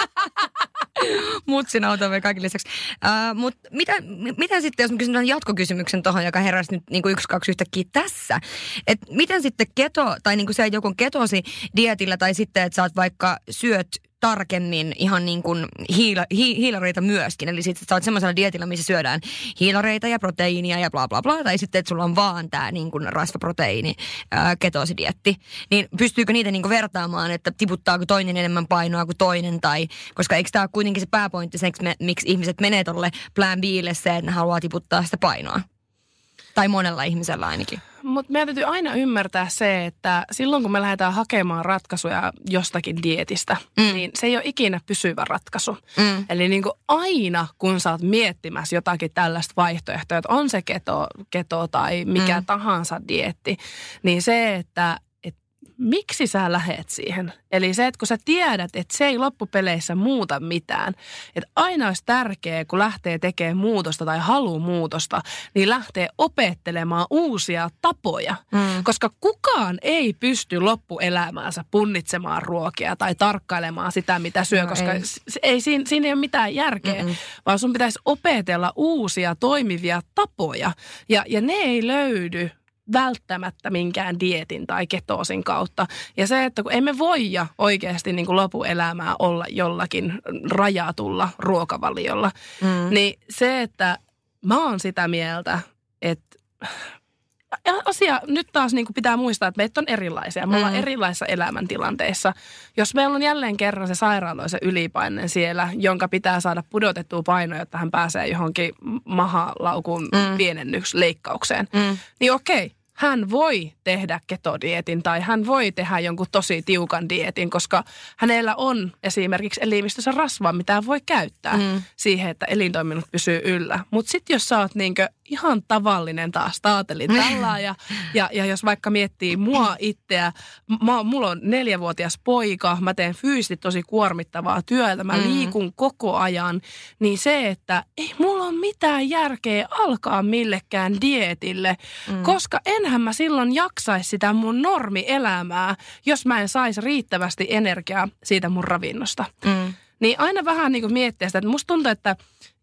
Mutsin autoon kaikille lisäksi. Uh, Mutta mitä, miten sitten, jos mä kysyn jatkokysymyksen tuohon, joka heräsi nyt niin kuin yksi, kaksi yhtäkkiä tässä. Et miten sitten keto, tai niin kuin se, joku ketosi dietillä, tai sitten, että sä oot vaikka syöt tarkemmin ihan niin kuin hiila, hi, hiilareita myöskin. Eli sitten sä oot semmoisella dietillä, missä syödään hiilareita ja proteiinia ja bla bla bla. Tai sitten, että sulla on vaan tämä niin kuin rasvaproteiini, ää, ketosidietti. Niin pystyykö niitä niin kuin vertaamaan, että tiputtaako toinen enemmän painoa kuin toinen? Tai, koska eikö tämä ole kuitenkin se pääpointti, miksi ihmiset menee tuolle plan Bille se, että ne haluaa tiputtaa sitä painoa? Tai monella ihmisellä ainakin. Mutta meidän täytyy aina ymmärtää se, että silloin kun me lähdetään hakemaan ratkaisuja jostakin dietistä, mm. niin se ei ole ikinä pysyvä ratkaisu. Mm. Eli niin kuin aina, kun sä oot miettimässä jotakin tällaista vaihtoehtoa, että on se keto, keto tai mikä mm. tahansa dietti, niin se, että miksi sä lähet siihen. Eli se, että kun sä tiedät, että se ei loppupeleissä muuta mitään. Että aina olisi tärkeää, kun lähtee tekemään muutosta tai haluaa muutosta, niin lähtee opettelemaan uusia tapoja. Mm. Koska kukaan ei pysty loppuelämäänsä punnitsemaan ruokia tai tarkkailemaan sitä, mitä syö, no koska ei, ei siinä, siinä ei ole mitään järkeä, Mm-mm. vaan sun pitäisi opetella uusia toimivia tapoja. Ja, ja ne ei löydy välttämättä minkään dietin tai ketoosin kautta. Ja se, että kun emme voi ja oikeasti niin kuin lopuelämää olla jollakin rajatulla ruokavaliolla, mm. niin se, että mä oon sitä mieltä, että asia nyt taas niin kuin pitää muistaa, että meitä on erilaisia. Me ollaan mm. erilaisissa elämäntilanteissa. Jos meillä on jälleen kerran se sairaaloisen ylipainen siellä, jonka pitää saada pudotettua painoa, jotta hän pääsee johonkin mahalaukun mm. pienennysleikkaukseen, mm. niin okei, hän voi tehdä ketodietin tai hän voi tehdä jonkun tosi tiukan dietin, koska hänellä on esimerkiksi elimistössä rasvaa, mitä voi käyttää mm. siihen, että elintoiminnot pysyy yllä. Mutta sitten jos sä oot niinkö ihan tavallinen taas taatelin tällä ja, ja, ja jos vaikka miettii mua itseä, mä, mulla on neljävuotias poika, mä teen fyysisesti tosi kuormittavaa työtä, mä mm. liikun koko ajan, niin se, että ei mulla ole mitään järkeä alkaa millekään dietille, mm. koska enhän mä silloin jaksaisi sitä mun normielämää, jos mä en saisi riittävästi energiaa siitä mun ravinnosta. Mm. Niin aina vähän niin kuin miettiä sitä, että musta tuntuu, että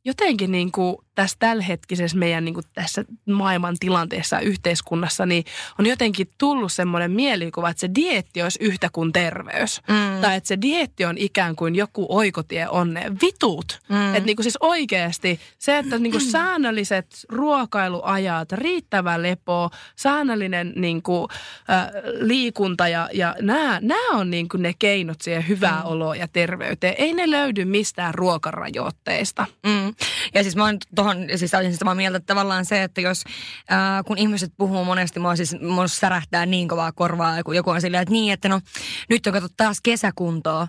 jotenkin niin kuin tässä tälhetkisessä meidän niin kuin tässä maailman tilanteessa yhteiskunnassa, niin on jotenkin tullut semmoinen mielikuva, että se dietti olisi yhtä kuin terveys. Mm. Tai että se dietti on ikään kuin joku oikotie onne. Vitut. Mm. Että niin kuin siis oikeasti se, että niin kuin säännölliset ruokailuajat, riittävä lepo, säännöllinen niin kuin, äh, liikunta ja, ja nämä, nämä on niin kuin ne keinot siihen hyvää mm. oloa ja terveyteen. Ei ne löydy mistään ruokarajoitteista. Mm. Ja siis mä oon tuohon siis olisin samaa mieltä, että tavallaan se, että jos ää, kun ihmiset puhuu monesti, mua siis mun särähtää niin kovaa korvaa, kun joku on silleen, että niin, että no nyt on kato taas kesäkuntoa.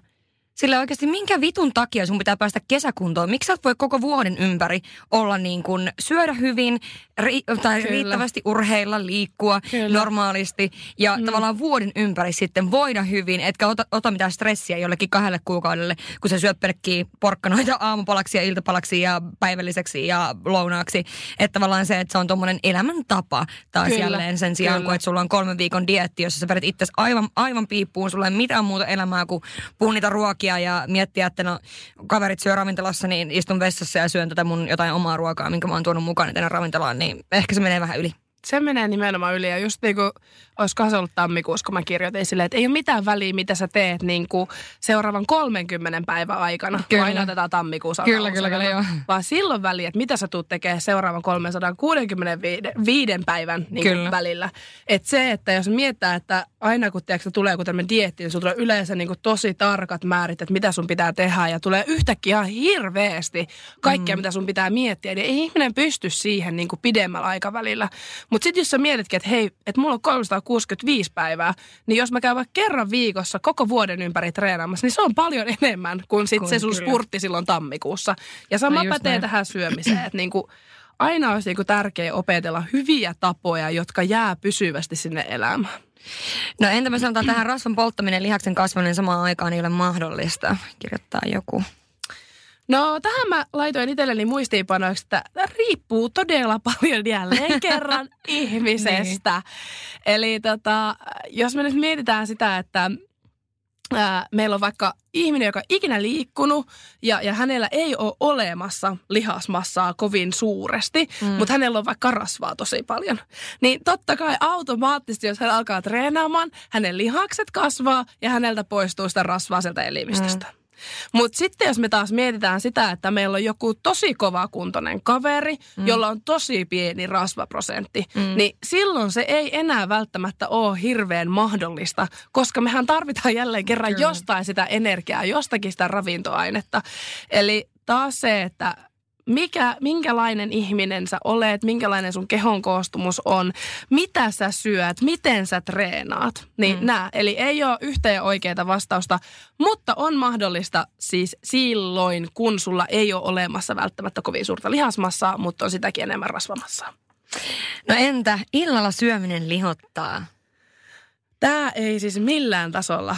Sillä oikeasti minkä vitun takia sun pitää päästä kesäkuntoon? Miksi sä voi koko vuoden ympäri olla niin kuin syödä hyvin ri- tai Kyllä. riittävästi urheilla, liikkua Kyllä. normaalisti ja mm. tavallaan vuoden ympäri sitten voida hyvin, etkä ota, ota mitään stressiä jollekin kahdelle kuukaudelle, kun sä syöt pelkkiä porkkanoita aamupalaksi ja iltapalaksi ja päivälliseksi ja lounaaksi. Että tavallaan se, että se on tuommoinen elämäntapa taas Kyllä. jälleen sen sijaan, Kyllä. kun että sulla on kolmen viikon dietti, jossa sä vedät itse aivan, aivan piippuun, sulla ei mitään muuta elämää kuin punnita ruokia ja miettiä, että no kaverit syö ravintolassa, niin istun vessassa ja syön tätä mun jotain omaa ruokaa, minkä mä oon tuonut mukaan tänne ravintolaan, niin ehkä se menee vähän yli se menee nimenomaan yli. Ja just niin kuin olisiko se ollut tammikuussa, kun mä kirjoitin silleen, että ei ole mitään väliä, mitä sä teet niin kuin seuraavan 30 päivän aikana. Kyllä. Aina otetaan tammikuussa. Kyllä, kyllä, kyllä, joo. Vaan silloin väliä, että mitä sä tuut tekemään seuraavan 365 päivän niin kuin välillä. Että se, että jos mietitään, että aina kun tiedätkö, tulee kun tämmöinen dietti, niin sulla tulee yleensä niin kuin tosi tarkat määrit, että mitä sun pitää tehdä. Ja tulee yhtäkkiä ihan hirveästi kaikkea, mm. mitä sun pitää miettiä. Niin ei ihminen pysty siihen niin kuin pidemmällä aikavälillä. Mutta sitten jos sä mietitkin, että hei, että mulla on 365 päivää, niin jos mä käyn vaikka kerran viikossa koko vuoden ympäri treenaamassa, niin se on paljon enemmän kuin sit se sun spurtti silloin tammikuussa. Ja sama no pätee näin. tähän syömiseen, että niinku, aina olisi niinku tärkeää opetella hyviä tapoja, jotka jää pysyvästi sinne elämään. No entä mä sanotaan tähän rasvan polttaminen lihaksen kasvaminen samaan aikaan ei ole mahdollista, kirjoittaa joku. No tähän mä laitoin itselleni muistiinpanoiksi, että riippuu todella paljon jälleen kerran ihmisestä. Niin. Eli tota, jos me nyt mietitään sitä, että ää, meillä on vaikka ihminen, joka on ikinä liikkunut ja, ja hänellä ei ole olemassa lihasmassaa kovin suuresti, mm. mutta hänellä on vaikka rasvaa tosi paljon. Niin totta kai automaattisesti, jos hän alkaa treenaamaan, hänen lihakset kasvaa ja häneltä poistuu sitä rasvaa sieltä elimistöstä. Mm. Mutta sitten jos me taas mietitään sitä, että meillä on joku tosi kovakuntoinen kaveri, mm. jolla on tosi pieni rasvaprosentti, mm. niin silloin se ei enää välttämättä ole hirveän mahdollista, koska mehän tarvitaan jälleen kerran Kyllä. jostain sitä energiaa, jostakin sitä ravintoainetta. Eli taas se, että mikä, minkälainen ihminen sä olet, minkälainen sun kehon koostumus on, mitä sä syöt, miten sä treenaat. Niin mm. nää. Eli ei ole yhtä ja oikeaa vastausta, mutta on mahdollista siis silloin, kun sulla ei ole olemassa välttämättä kovin suurta lihasmassaa, mutta on sitäkin enemmän rasvamassaa. No entä illalla syöminen lihottaa? Tämä ei siis millään tasolla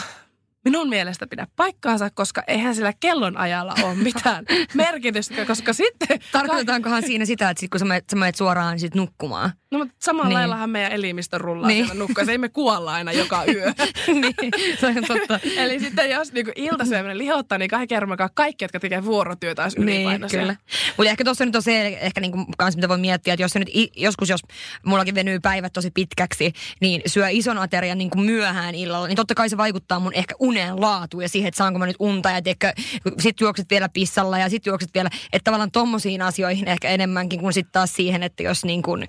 minun mielestä pidä paikkaansa, koska eihän sillä kellonajalla ole mitään merkitystä, koska sitten... Tarkoitetaankohan siinä sitä, että sit kun sä menet, sä menet suoraan sit nukkumaan? No mutta samalla niin. laillahan meidän elimistö rullaa niin. siellä. Se ei me kuolla aina joka yö. niin, se on totta. Eli sitten jos niinku iltasyöminen lihottaa, niin kaikki kerran kaikki, jotka tekee vuorotyötä, olisi niin, kyllä. Mutta ehkä tuossa nyt on se, ehkä niinku kans mitä voi miettiä, että jos se nyt joskus, jos mullakin venyy päivät tosi pitkäksi, niin syö ison aterian niinku myöhään illalla, niin totta kai se vaikuttaa mun ehkä unen laatuun ja siihen, että saanko mä nyt unta ja tiedätkö, sit juokset vielä pissalla ja sit juokset vielä, että tavallaan tommosiin asioihin ehkä enemmänkin kuin sitten taas siihen, että jos niin kuin,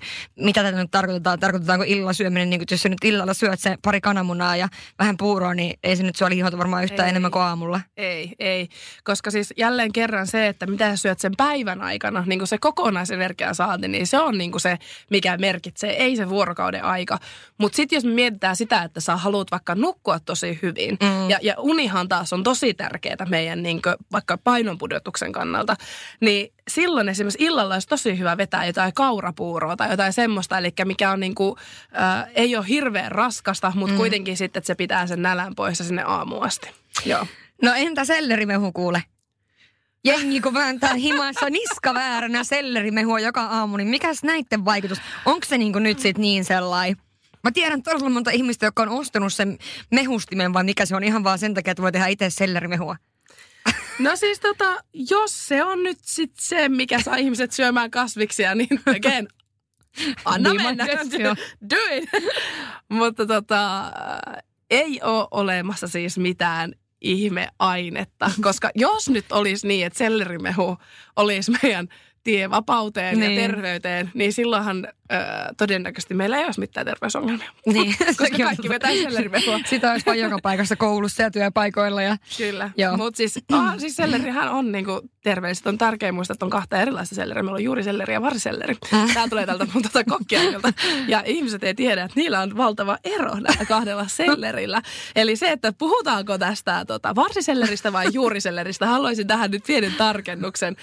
mitä tätä nyt tarkoitetaan, tarkoitetaanko illalla syöminen, niin kuin, jos sä nyt illalla syöt sen pari kananmunaa ja vähän puuroa, niin ei se nyt sua lihota varmaan yhtään ei, enemmän kuin aamulla. Ei, ei, koska siis jälleen kerran se, että mitä sä syöt sen päivän aikana, niin kuin se kokonaisenergian saanti, niin se on niin kuin se, mikä merkitsee, ei se vuorokauden aika. Mutta sitten jos me mietitään sitä, että sä haluat vaikka nukkua tosi hyvin mm. ja, ja unihan taas on tosi tärkeää meidän niin kuin, vaikka painonpudotuksen kannalta, niin silloin esimerkiksi illalla olisi tosi hyvä vetää jotain kaurapuuroa tai jotain semmoista, eli mikä on niin kuin, äh, ei ole hirveän raskasta, mutta mm. kuitenkin sitten, että se pitää sen nälän pois sinne aamuasti. Joo. No entä sellerimehu kuule? Jengi kun vääntää himassa niska vääränä sellerimehua joka aamu, niin mikäs näiden vaikutus? Onko se niin nyt sitten niin sellainen? Mä tiedän todella monta ihmistä, jotka on ostanut sen mehustimen, vai mikä se on ihan vaan sen takia, että voi tehdä itse sellerimehua. No siis tota, jos se on nyt sit se, mikä saa ihmiset syömään kasviksia, niin again, anna niin mennä. Do it. Mutta tota, ei ole olemassa siis mitään ihmeainetta, koska jos nyt olisi niin, että sellerimehu olisi meidän tie vapauteen niin. ja terveyteen, niin silloinhan ö, todennäköisesti meillä ei olisi mitään terveysongelmia. Niin. Koska kaikki vetää sellerimehua. Sitä olisi vain joka paikassa koulussa ja työpaikoilla. Ja... Kyllä. Mutta siis, ah, siis sellerihän on niinku terveellistä. On tärkeää muistaa, että on kahta erilaista selleriä. Meillä on juuri selleri ja variselleri. Tämä tulee tältä mun tuota kokkiaikalta. Ja ihmiset ei tiedä, että niillä on valtava ero näillä kahdella sellerillä. Eli se, että puhutaanko tästä tota, varsiselleristä vai juuriselleristä, haluaisin tähän nyt pienen tarkennuksen.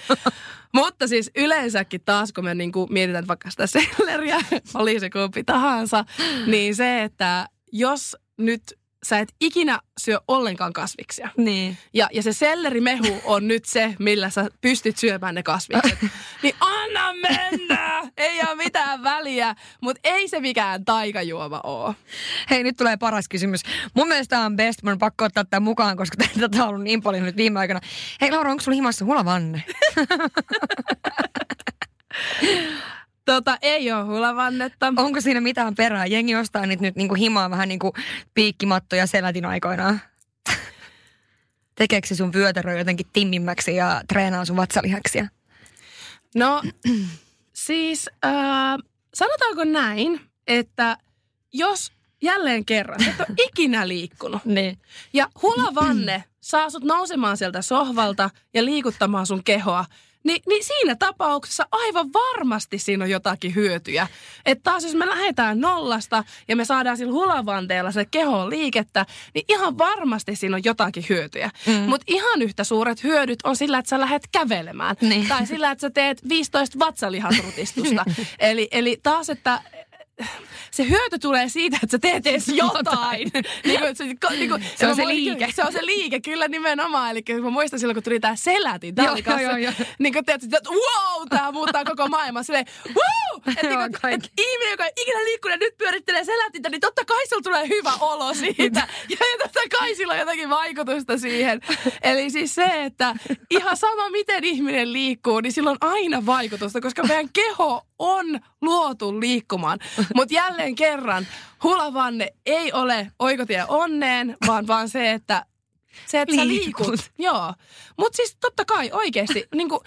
Mutta siis yleensäkin taas, kun me niinku mietitään vaikka sitä selleriä, oli se kumpi tahansa, niin se, että jos nyt sä et ikinä syö ollenkaan kasviksia. Niin. Ja, ja se sellerimehu on nyt se, millä sä pystyt syömään ne kasvikset. niin anna mennä! Ei ole mitään väliä, mutta ei se mikään taikajuoma ole. Hei, nyt tulee paras kysymys. Mun mielestä on best, mun on pakko ottaa tämän mukaan, koska tätä on ollut niin paljon nyt viime aikoina. Hei Laura, onko sulla himassa hulavanne? Tota, ei ole hulavannetta. Onko siinä mitään perää? Jengi ostaa nyt, nyt niinku himaa vähän niin kuin piikkimattoja selätin aikoinaan. Tekeekö se sun vyötärö jotenkin timmimmäksi ja treenaa sun vatsalihaksia? No, siis äh, sanotaanko näin, että jos jälleen kerran, et ole ikinä liikkunut. niin. Ja hulavanne saa sut nousemaan sieltä sohvalta ja liikuttamaan sun kehoa, niin, niin siinä tapauksessa aivan varmasti siinä on jotakin hyötyjä. Että taas jos me lähdetään nollasta ja me saadaan sillä hulavanteella se keho liikettä, niin ihan varmasti siinä on jotakin hyötyjä. Mm. Mutta ihan yhtä suuret hyödyt on sillä, että sä lähdet kävelemään. Niin. Tai sillä, että sä teet 15 vatsalihasrutistusta. eli, eli taas, että se hyöty tulee siitä, että sä teet edes jotain. niin kuin, se, niin kuin, se on se liike. Se on se liike, kyllä nimenomaan. Eli mä muistan silloin, kun tuli tää selätin. Tää oli kanssa, joo, joo. niin kuin teet, että wow, tää muuttaa koko maailmaa. Silleen, wow! Että niin et ihminen, joka ei ikinä liikkunut nyt pyörittelee selätintä, niin totta kai sulla tulee hyvä olo siitä. ja, ja totta kai sillä on jotakin vaikutusta siihen. Eli siis se, että ihan sama miten ihminen liikkuu, niin sillä on aina vaikutusta, koska meidän keho on luotu liikkumaan. Mutta jälleen kerran, hulavanne ei ole oikotie onneen, vaan vaan se, että se, että sä liikut. Joo. Mutta siis totta kai oikeasti, niin kuin,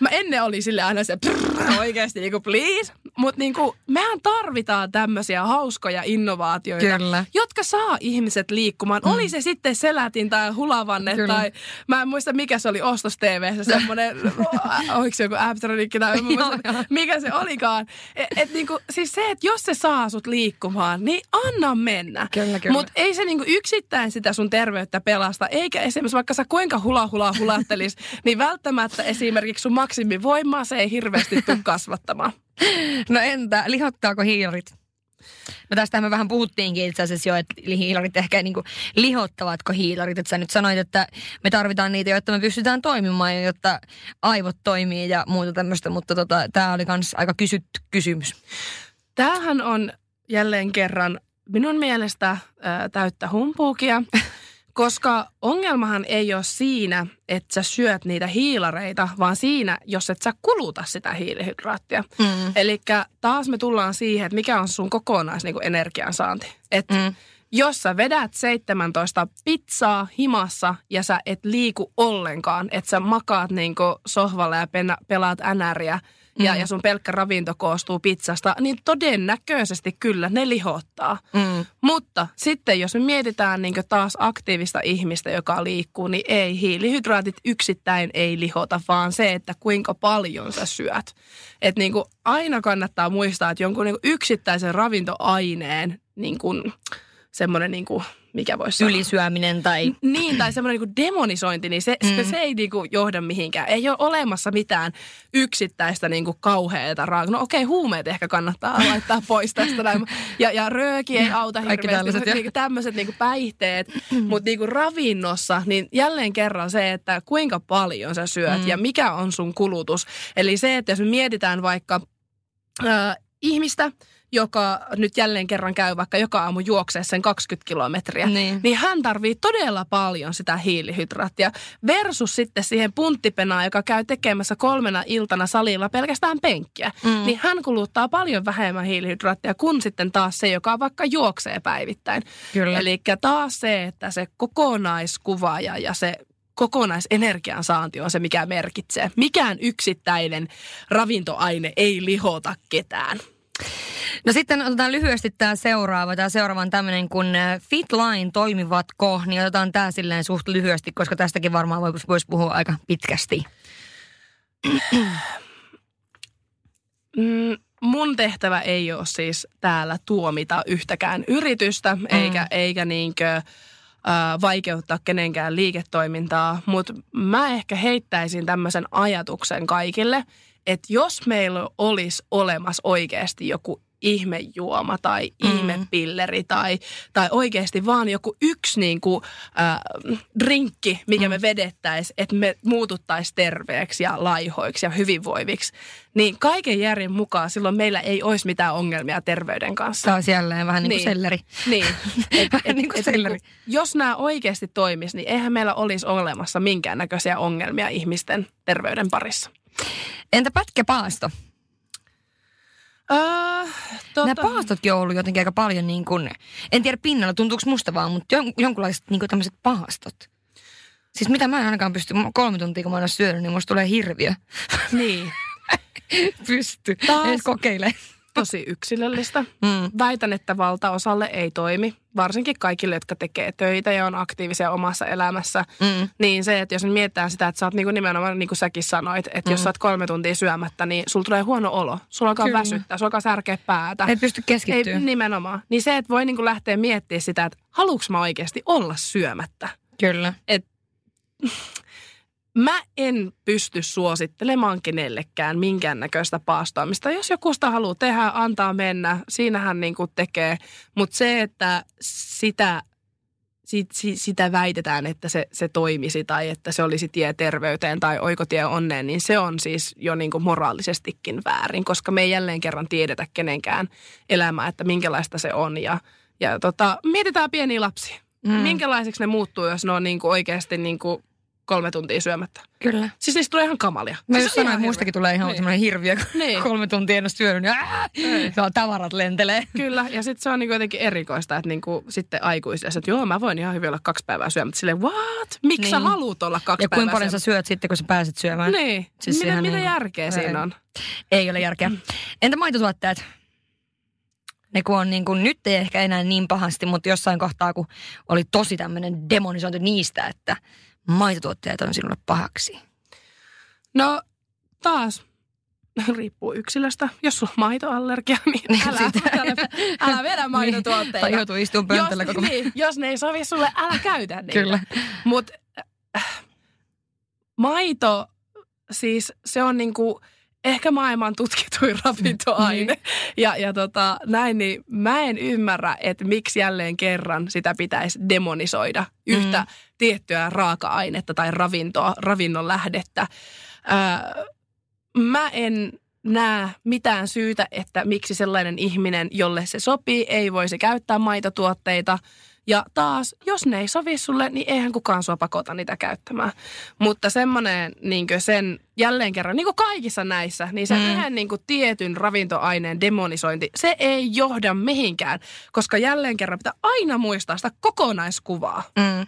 mä ennen oli sille aina se prrr, oikeasti niin kuin please. Mutta niin kuin, mehän tarvitaan tämmöisiä hauskoja innovaatioita, Kyllä. jotka saa ihmiset liikkumaan. Mm. Oli se sitten selätin tai hulavanne Kyllä. tai mä en muista mikä se oli Ostos TV, semmoinen, oliko se joku Aptronikki tai muista, mikä se olikaan. Et, et niin kuin, siis se, että jos se saa sut liikkumaan, niin anna mennä. Mutta ei se niin kuin yksittäin sitä sun terveyttä pelasta eikä esimerkiksi vaikka sä kuinka hula hula hulattelis, niin välttämättä esimerkiksi sun maksimivoimaa se ei hirveästi tule kasvattamaan. No entä, lihottaako hiilarit? No tästä me vähän puhuttiinkin itse asiassa jo, että hiilarit ehkä niin kuin, lihottavatko hiilarit. Että sä nyt sanoit, että me tarvitaan niitä, jotta me pystytään toimimaan ja jotta aivot toimii ja muuta tämmöistä. Mutta tota, tämä oli myös aika kysytty kysymys. Tämähän on jälleen kerran minun mielestä ää, täyttä humpuukia. Koska ongelmahan ei ole siinä, että sä syöt niitä hiilareita, vaan siinä, jos et sä kuluta sitä hiilihydraattia. Mm. Eli taas me tullaan siihen, että mikä on sun kokonais niin energiansaanti. Että mm. jos sä vedät 17 pizzaa himassa ja sä et liiku ollenkaan, että sä makaat niin sohvalla ja pelaat NRiä – ja, mm. ja sun pelkkä ravinto koostuu pizzasta, niin todennäköisesti kyllä ne lihottaa. Mm. Mutta sitten jos me mietitään niin taas aktiivista ihmistä, joka liikkuu, niin ei, hiilihydraatit yksittäin ei lihota, vaan se, että kuinka paljon sä syöt. Että niin aina kannattaa muistaa, että jonkun niin yksittäisen ravintoaineen niin kuin, semmoinen niin kuin mikä voisi Ylisyöminen tai... Niin, tai semmoinen niin demonisointi, niin se, mm. se, se ei niin kuin johda mihinkään. Ei ole olemassa mitään yksittäistä niin kuin kauheata raaka. No okei, okay, huumeet ehkä kannattaa laittaa pois tästä. Näin. Ja, ja rööki ei auta Kaikki hirveästi. Tällaiset, niin, tämmöiset niin päihteet. Mutta niin kuin ravinnossa, niin jälleen kerran se, että kuinka paljon sä syöt mm. ja mikä on sun kulutus. Eli se, että jos me mietitään vaikka äh, ihmistä, joka nyt jälleen kerran käy vaikka joka aamu juoksee sen 20 kilometriä, niin, niin hän tarvii todella paljon sitä hiilihydraattia. Versus sitten siihen punttipenaan, joka käy tekemässä kolmena iltana salilla pelkästään penkkiä. Mm. Niin hän kuluttaa paljon vähemmän hiilihydraattia kuin sitten taas se, joka vaikka juoksee päivittäin. Eli taas se, että se kokonaiskuva ja, ja se kokonaisenergian saanti on se, mikä merkitsee. Mikään yksittäinen ravintoaine ei lihota ketään. No sitten otetaan lyhyesti tämä seuraava. Tämä seuraava on tämmöinen kuin äh, Fitline toimivatko, niin otetaan tämä silleen suht lyhyesti, koska tästäkin varmaan voisi vois puhua aika pitkästi. Mm, mun tehtävä ei ole siis täällä tuomita yhtäkään yritystä, mm. eikä, eikä niinkö äh, vaikeuttaa kenenkään liiketoimintaa, mutta mä ehkä heittäisin tämmöisen ajatuksen kaikille, että jos meillä olisi olemassa oikeasti joku ihmejuoma tai mm. ihmepilleri tai, tai oikeasti vaan joku yksi niin kuin, äh, drinkki, mikä mm. me vedettäisiin, että me muututtaisiin terveeksi ja laihoiksi ja hyvinvoiviksi. Niin kaiken järjen mukaan silloin meillä ei olisi mitään ongelmia terveyden kanssa. Tämä on jälleen vähän niin kuin niin. selleri. Niin. Et, et, niin kuin et, selleri. Et, jos nämä oikeasti toimisi, niin eihän meillä olisi olemassa minkäännäköisiä ongelmia ihmisten terveyden parissa. Entä pätkäpaasto? Uh, tota... Nämä paastotkin on ollut jotenkin aika paljon niin kuin, en tiedä pinnalla, tuntuuko musta vaan, mutta jon, jonkunlaiset niin kuin tämmöiset paastot. Siis mitä mä en ainakaan pysty, kolme tuntia kun mä syönyt, niin musta tulee hirviö. Niin. pysty, Taas... en kokeile tosi yksilöllistä. Mm. Väitän, että valtaosalle ei toimi, varsinkin kaikille, jotka tekee töitä ja on aktiivisia omassa elämässä. Mm. Niin se, että jos me mietitään sitä, että sä oot niinku nimenomaan, niin kuin säkin sanoit, että mm. jos sä oot kolme tuntia syömättä, niin sulla tulee huono olo. Sulla alkaa Kyllä. väsyttää, sulla alkaa särkeä päätä. Et pysty keskittyä. Ei, nimenomaan. Niin se, että voi niinku lähteä miettimään sitä, että haluuks mä oikeasti olla syömättä. Kyllä. Et, Mä en pysty suosittelemaan kenellekään minkäännäköistä paastoamista. Jos joku sitä haluaa tehdä, antaa mennä, siinähän niin kuin tekee. Mutta se, että sitä, sit, sitä väitetään, että se, se toimisi tai että se olisi tie terveyteen tai oikotie onneen, niin se on siis jo niin kuin moraalisestikin väärin, koska me ei jälleen kerran tiedetä kenenkään elämää, että minkälaista se on. Ja, ja tota, mietitään pieniä lapsia. Mm. Minkälaiseksi ne muuttuu, jos ne on niin kuin oikeasti niin kuin kolme tuntia syömättä. Kyllä. Siis niistä tulee ihan kamalia. Mä just sanoin, että muistakin tulee ihan niin. semmoinen hirviö, kun niin. kolme tuntia en ole syönyt, niin niin. tavarat lentelee. Kyllä, ja sitten se on niinku jotenkin erikoista, että niinku sitten aikuisia, että joo, mä voin ihan hyvin olla kaksi päivää syömättä. Silleen, what? Miksi niin. sä haluut olla kaksi ja päivää kuinka paljon sä syöt sitten, kun sä pääset syömään? Niin. Siis mitä, mitä niin... järkeä siinä on? Ei ole järkeä. Entä maitotuotteet? ne kun on niin kuin, nyt ei ehkä enää niin pahasti, mutta jossain kohtaa, kun oli tosi tämmöinen demonisointi niistä, että maitotuotteet on sinulle pahaksi? No taas riippuu yksilöstä. Jos sulla on maitoallergia, niin, niin älä, älä, älä vedä niin. maitotuotteita. tai joutuu istumaan pöntöllä koko niin, Jos ne ei sovi sulle, älä käytä niitä. Kyllä. Mutta äh, maito, siis se on niinku ehkä maailman tutkituin ravintoaine. Niin. ja, ja tota, näin, niin mä en ymmärrä, että miksi jälleen kerran sitä pitäisi demonisoida yhtä Mm. tiettyä raaka-ainetta tai ravintoa, ravinnon lähdettä. Öö, mä en näe mitään syytä, että miksi sellainen ihminen, jolle se sopii, ei voisi käyttää maitotuotteita. Ja taas, jos ne ei sovi sulle, niin eihän kukaan sua pakota niitä käyttämään. Mutta semmoinen niin sen jälleen kerran, niin kuin kaikissa näissä, niin se Mm. yhden niin kuin tietyn ravintoaineen demonisointi, se ei johda mihinkään. Koska jälleen kerran pitää aina muistaa sitä kokonaiskuvaa. Mm.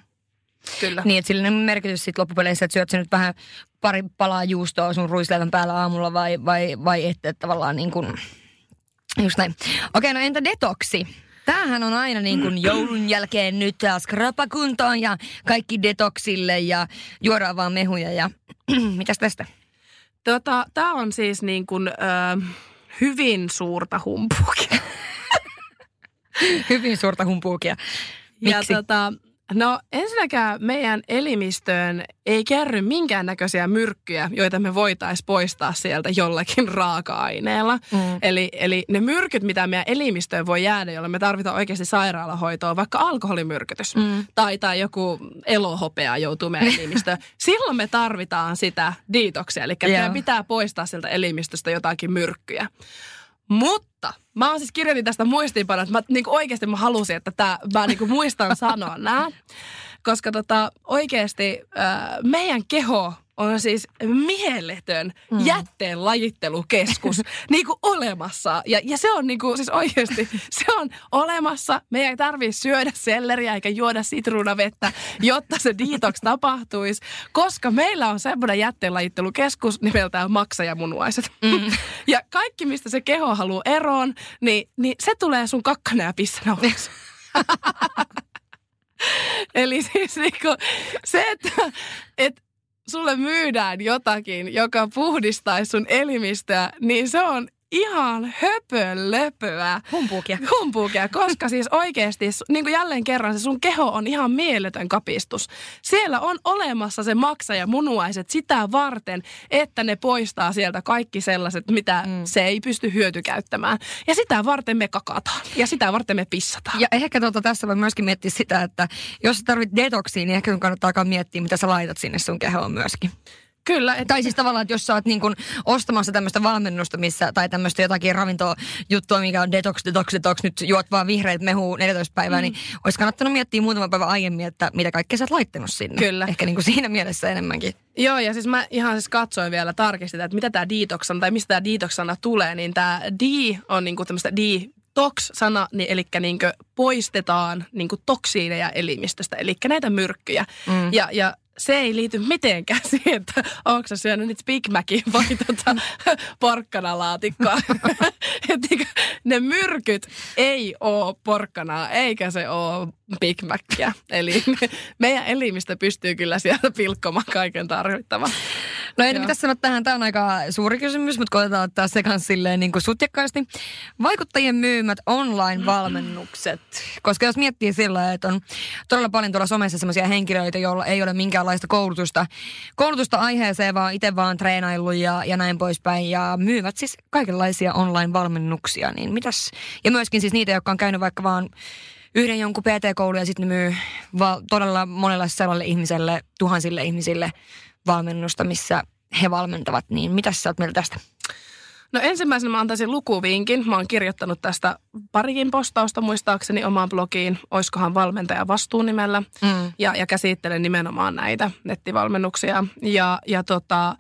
Kyllä. Niin, että sillä on merkitys sitten loppupeleissä, että syöt sä nyt vähän pari palaa juustoa sun ruisleivän päällä aamulla vai, vai, vai ette että tavallaan niin kuin, just näin. Okei, no entä detoksi? Tämähän on aina niin kuin joulun jälkeen nyt taas krapakuntoon ja kaikki detoksille ja juodaan vaan mehuja ja mitäs tästä? Tota, Tämä on siis niin kuin, ö, hyvin suurta humpuukia. Hyvin suurta humpuukia. Ja Miksi? tota, no ensinnäkään meidän elimistöön ei kerry minkäännäköisiä myrkkyjä, joita me voitaisiin poistaa sieltä jollakin raaka-aineella. Mm. Eli, eli ne myrkyt, mitä meidän elimistöön voi jäädä, jolle me tarvitaan oikeasti sairaalahoitoa, vaikka alkoholimyrkytys Mm. tai, tai joku elohopea joutuu meidän elimistöön, silloin me tarvitaan sitä detoxia. Eli Joo. meidän pitää poistaa sieltä elimistöstä jotakin myrkkyjä. Mutta mä oon siis kirjoitin tästä muistiinpanoa, että mä niin oikeasti mä halusin, että tää, mä niin muistan sanoa nämä. Koska tota, oikeasti äh, meidän keho on siis mieletön Mm. jätteen lajittelukeskus niin kuin olemassa. Ja, ja se on niin kuin, siis oikeasti, se on olemassa. Meidän ei tarvitse syödä selleriä eikä juoda sitruunavettä, jotta se detox tapahtuisi. Koska meillä on semmoinen jätteen lajittelukeskus nimeltään maksajamunuaiset. Mm. Ja kaikki, mistä se keho haluaa eroon, niin, niin se tulee sun kakkana ja pissana. Eli siis niinku se, että et sulle myydään jotakin, joka puhdistaisi sun elimistöä, niin se on ihan höpölöpöä Humpuukia. humpuukia, koska siis oikeasti, niin kuin jälleen kerran, se sun keho on ihan mieletön kapistus. Siellä on olemassa se maksaja munuaiset sitä varten, että ne poistaa sieltä kaikki sellaiset, mitä Mm. se ei pysty hyötykäyttämään. Ja sitä varten me kakataan ja sitä varten me pissataan. Ja ehkä tuota, tässä voi myöskin miettiä sitä, että jos sä tarvit detoksiin, niin ehkä sun kannattaa alkaa miettiä, mitä sä laitat sinne sun kehoon myöskin. Kyllä, että Tai siis tavallaan, että jos sä oot niin kun ostamassa tämmöistä valmennusta, missä, tai tämmöistä jotakin ravintojuttua, mikä on detox, detox, detox, nyt juot vaan vihreät mehu 14 päivää, mm. niin olisi kannattanut miettiä muutama päivä aiemmin, että mitä kaikkea sä oot laittanut sinne. Kyllä. Ehkä niin kuin siinä mielessä enemmänkin. Joo, ja siis mä ihan siis katsoin vielä tarkistin, että mitä tämä detox on, tai mistä tämä detox-sana tulee, niin tämä di on niinku tämmöistä di tox-sana, niin, eli niinku poistetaan niinku toksiineja elimistöstä, eli näitä myrkkyjä. Mm. Ja, ja se ei liity mitenkään siihen, että onko sä syönyt nyt Big Macin vai tota porkkanalaatikkoa. Et niinku, ne myrkyt ei oo porkkanaa, eikä se oo Big Macia. Eli meidän elimistö pystyy kyllä sieltä pilkkomaan kaiken tarvittavan. No ei mitä sanoa tähän, tämä on aika suuri kysymys, mutta koitetaan ottaa se kanssa silleen niin kuin sutjakkaasti. Vaikuttajien myymät online-valmennukset. Koska jos miettii sillä, että on todella paljon tuolla somessa sellaisia henkilöitä, joilla ei ole minkäänlaista koulutusta, koulutusta aiheeseen, vaan itse vaan treenaillut ja, ja näin poispäin. Ja myyvät siis kaikenlaisia online-valmennuksia. Niin mitäs? Ja myöskin siis niitä, jotka on käynyt vaikka vaan yhden jonkun PT-koulun ja sitten myy va- todella monelle sellaiselle ihmiselle, tuhansille ihmisille valmennusta, missä he valmentavat. Niin mitä sä oot mieltä tästä? No ensimmäisenä mä antaisin lukuvinkin. Mä oon kirjoittanut tästä parikin postausta muistaakseni omaan blogiin, oiskohan valmentaja vastuunimellä. Mm. Ja, ja käsittelen nimenomaan näitä nettivalmennuksia. Ja, ja tota,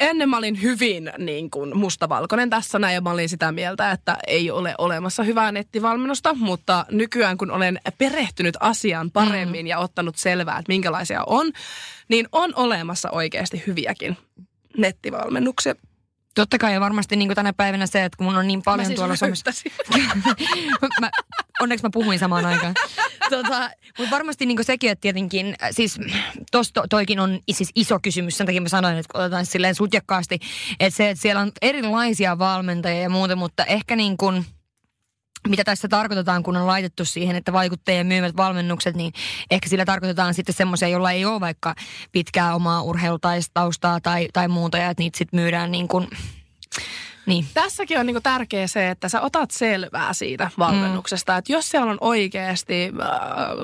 ennen mä olin hyvin niin kuin mustavalkoinen tässä näin ja mä olin sitä mieltä, että ei ole olemassa hyvää nettivalmennusta, mutta nykyään kun olen perehtynyt asiaan paremmin mm. ja ottanut selvää, että minkälaisia on, niin on olemassa oikeasti hyviäkin nettivalmennuksia. Totta kai ja varmasti niin tänä päivänä se, että kun mun on niin paljon Mä siis tuolla röyttäsin. mä, onneksi mä puhuin samaan aikaan. tota, mutta varmasti niin sekin, että tietenkin, äh, siis tosta toikin on siis iso kysymys, sen takia mä sanoin, että otetaan silleen sutjakkaasti, että se, että siellä on erilaisia valmentajia ja muuta, mutta ehkä niin kuin, mitä tässä tarkoitetaan, kun on laitettu siihen, että vaikuttajien myymät valmennukset, niin ehkä sillä tarkoitetaan sitten semmoisia, joilla ei ole vaikka pitkää omaa urheilutaustaa tai, tai muuta, ja että niitä sitten myydään niin kuin Niin. Tässäkin on niinku tärkeä se, että sä otat selvää siitä valmennuksesta. Mm. Että jos siellä on oikeasti äh,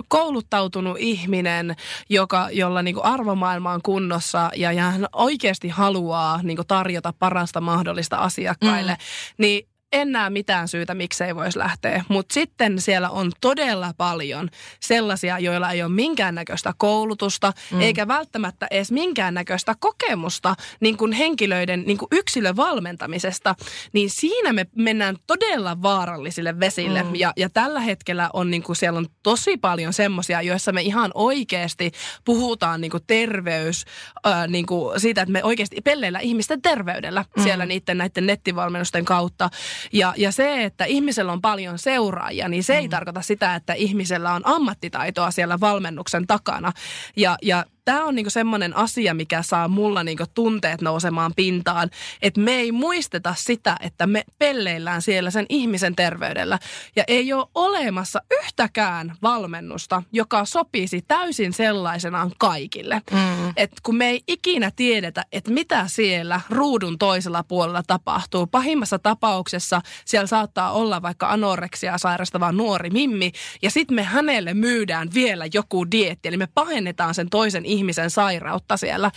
kouluttautunut ihminen, joka, jolla niinku arvomaailma on kunnossa ja, ja hän oikeasti haluaa niinku tarjota parasta mahdollista asiakkaille, mm. niin en näe mitään syytä, miksei voisi lähteä. Mutta sitten siellä on todella paljon sellaisia, joilla ei ole minkäännäköistä koulutusta, mm. eikä välttämättä edes minkäännäköistä kokemusta niin kuin henkilöiden niin kuin yksilövalmentamisesta. Niin siinä me mennään todella vaarallisille vesille. Mm. Ja, ja tällä hetkellä on niin kuin, siellä on tosi paljon semmoisia, joissa me ihan oikeasti puhutaan niin kuin terveys, äh, niin kuin siitä, että me oikeasti pelleillä ihmisten terveydellä mm. siellä niiden näiden nettivalmennusten kautta. Ja, ja se, että ihmisellä on paljon seuraajia, niin se ei mm. tarkoita sitä, että ihmisellä on ammattitaitoa siellä valmennuksen takana. Ja, ja tämä on niinku semmoinen asia, mikä saa mulla niinku tunteet nousemaan pintaan, että me ei muisteta sitä, että me pelleillään siellä sen ihmisen terveydellä. Ja ei ole olemassa yhtäkään valmennusta, joka sopisi täysin sellaisenaan kaikille. Mm. Et kun me ei ikinä tiedetä, että mitä siellä ruudun toisella puolella tapahtuu. Pahimmassa tapauksessa siellä saattaa olla vaikka anoreksia sairastava nuori mimmi, ja sitten me hänelle myydään vielä joku dietti, eli me pahennetaan sen toisen ihmisen sairautta siellä.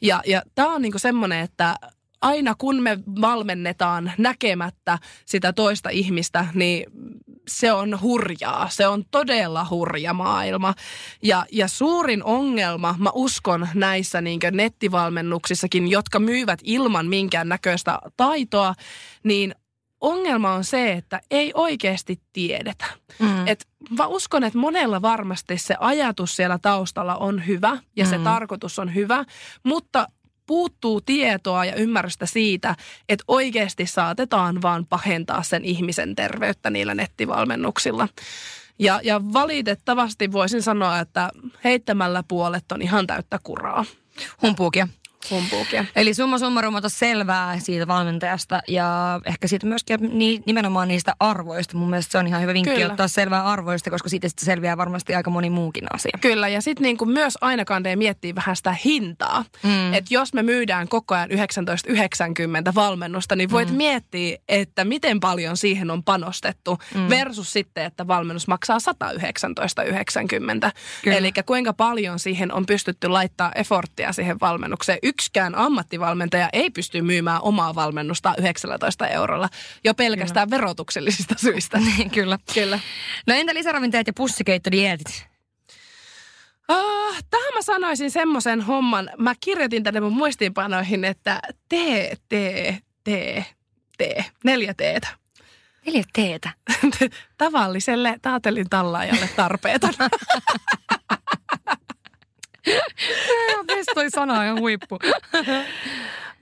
Ja, ja tämä on niinku semmoinen, että aina kun me valmennetaan näkemättä sitä toista ihmistä, niin se on hurjaa. Se on todella hurja maailma. Ja, ja suurin ongelma, mä uskon näissä niin nettivalmennuksissakin, jotka myyvät ilman minkään näköistä taitoa, niin ongelma on se, että ei oikeasti tiedetä. Mm. Et mä uskon, että monella varmasti se ajatus siellä taustalla on hyvä ja mm. se tarkoitus on hyvä, mutta puuttuu tietoa ja ymmärrystä siitä, että oikeasti saatetaan vaan pahentaa sen ihmisen terveyttä niillä nettivalmennuksilla. Ja, ja valitettavasti voisin sanoa, että heittämällä puolet on ihan täyttä kuraa. Humpuukia humpuukia. Eli summa summarum ota selvää siitä valmentajasta ja ehkä siitä myöskin nimenomaan niistä arvoista. Mun mielestä se on ihan hyvä vinkki Kyllä. ottaa selvää arvoista, koska siitä sitten selviää varmasti aika moni muukin asia. Kyllä, ja sitten niin myös aina kandee miettii vähän sitä hintaa. Mm. Että jos me myydään koko ajan 1990 valmennusta, niin voit mm. miettiä, että miten paljon siihen on panostettu mm. versus sitten, että valmennus maksaa 119,90. Eli kuinka paljon siihen on pystytty laittaa efforttia siihen valmennukseen yksikään ammattivalmentaja ei pysty myymään omaa valmennusta 19 eurolla jo pelkästään kyllä. verotuksellisista syistä. niin, kyllä. kyllä. No entä lisäravinteet ja pussikeittodietit? Uh, tähän mä sanoisin semmoisen homman. Mä kirjoitin tänne mun muistiinpanoihin, että tee, tee, tee, tee. Neljä teetä. Neljä teetä? Tavalliselle taatelin tallaajalle tarpeeton. toi sana on huippu.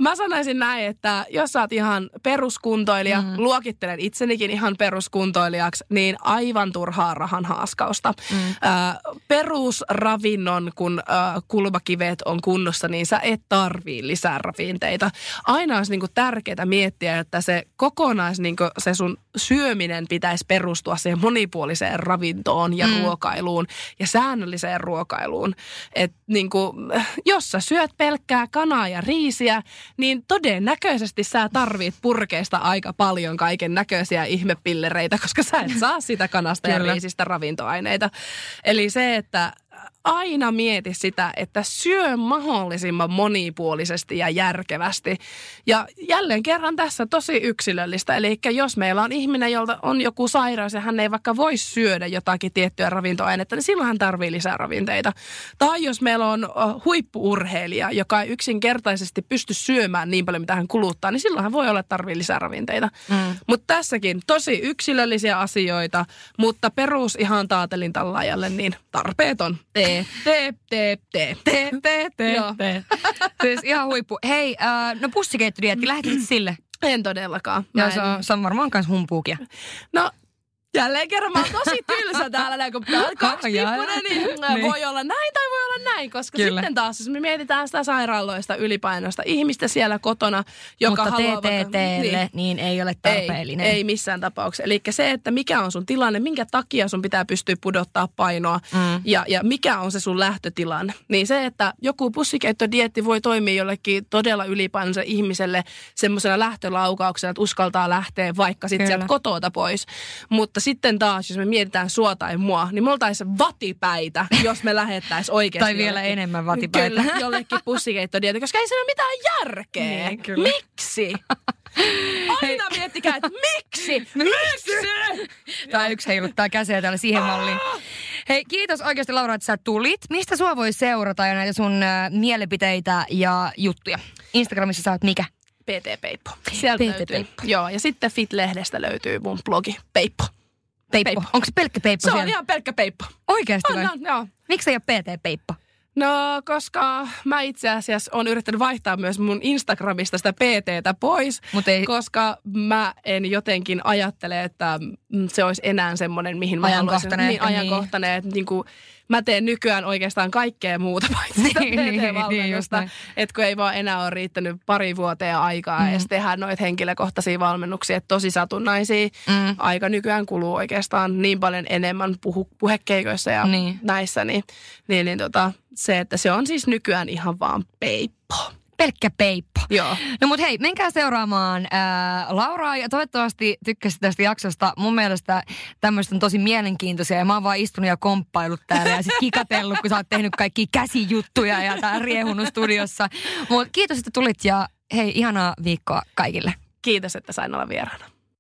Mä sanoisin näin, että jos sä oot ihan peruskuntoilija, mm. luokittelen itsenikin ihan peruskuntoilijaksi, niin aivan turhaa rahan haaskausta. Mm. Äh, perusravinnon, kun äh, kulmakivet on kunnossa, niin sä et tarvii lisää ravinteita. Aina olisi niinku tärkeää miettiä, että se kokonais, niinku, se sun syöminen pitäisi perustua siihen monipuoliseen ravintoon ja mm. ruokailuun ja säännölliseen ruokailuun. Et niinku, jos sä syöt pelkkää kanaa ja riisiä, niin todennäköisesti sä tarvit purkeista aika paljon kaiken näköisiä ihmepillereitä, koska sä et saa sitä kanasta ja riisistä ravintoaineita. Eli se, että aina mieti sitä, että syö mahdollisimman monipuolisesti ja järkevästi. Ja jälleen kerran tässä tosi yksilöllistä. Eli jos meillä on ihminen, jolta on joku sairaus ja hän ei vaikka voi syödä jotakin tiettyä ravintoainetta, niin silloin hän tarvii lisää ravinteita. Tai jos meillä on huippuurheilija, joka ei yksinkertaisesti pysty syömään niin paljon, mitä hän kuluttaa, niin silloin hän voi olla tarvii lisää ravinteita. Mm. Mutta tässäkin tosi yksilöllisiä asioita, mutta perus ihan taatelin tällaajalle niin tarpeeton. Tee, tee, tee, tee, tee, tee, tee, tee. Siis ihan huippu. Hei, äh, no pussikeittodietti, lähetit sille? En todellakaan. Ja se on, se on varmaan myös humpuukia. No Jälleen kerran mä oon tosi tylsä täällä, näin, kun kaksi pikkunen, niin, Niin. voi olla näin tai voi olla näin. Koska Kyllä. sitten taas, jos me mietitään sitä sairaaloista, ylipainoista, ihmistä siellä kotona, joka Mutta haluaa TTTlle niin. niin ei ole tarpeellinen. Ei, ei missään tapauksessa. Eli se, että mikä on sun tilanne, minkä takia sun pitää pystyä pudottaa painoa Mm. ja, ja mikä on se sun lähtötilanne. Niin se, että joku pussikeittodietti voi toimia jollekin todella ylipainoiselle ihmiselle semmoisena lähtölaukauksena, että uskaltaa lähteä vaikka sitten sieltä kotota pois. Mutta sitten taas, jos me mietitään sua tai mua, niin me oltaisiin vatipäitä, jos me lähettäisiin oikeasti. Tai vielä jollekin- enemmän vatipäitä. Kyllä, jollekin pussikeittodietti, koska ei siinä ole mitään järkeä. Niin, kyllä. Miksi? Aina miettikää, että miksi? Miksi? Tai yksi heiluttaa käsiä täällä siihen malliin. Hei, kiitos oikeasti Laura, että sä tulit. Mistä sua voi seurata ja näitä sun äh, mielipiteitä ja juttuja? Instagramissa sä oot mikä? PT Peippo. Sieltä PT löytyy. Peippo. Joo, ja sitten Fit-lehdestä löytyy mun blogi Peippo. Peippo. Peippo. Onko se pelkkä Peippo Se on siellä? ihan pelkkä Peippo. Oikeasti vai? on, joo. Miksi ei ole PT Peippo? No, koska mä itse asiassa on yrittänyt vaihtaa myös mun Instagramista sitä PTtä pois, Mut ei- koska mä en jotenkin ajattele, että mm, se olisi enää semmoinen, mihin mä haluaisin. Niin, niin. ajankohtainen, että niin kuin, mä teen nykyään oikeastaan kaikkea muuta paitsi sitä Niin, niin, niin, PT-valmennusta. näin. että kun ei vaan enää ole riittänyt pari vuoteen aikaa mm. edes tehdä noita henkilökohtaisia valmennuksia, että tosi satunnaisia. Mm. Aika nykyään kuluu oikeastaan niin paljon enemmän puhu, puhekeikoissa ja Niin. näissä, niin, niin, niin tota, se, että se on siis nykyään ihan vaan peippo. Pelkkä Peippo. Joo. No mut hei, menkää seuraamaan ää, Lauraa ja toivottavasti tykkäsit tästä jaksosta. Mun mielestä tämmöistä on tosi mielenkiintoisia ja mä oon vaan istunut ja komppailut täällä ja sit kikatellut, kun sä oot tehnyt kaikki käsijuttuja ja tää riehunut studiossa. Mut kiitos, että tulit ja hei, ihanaa viikkoa kaikille. Kiitos, että sain olla vieraana.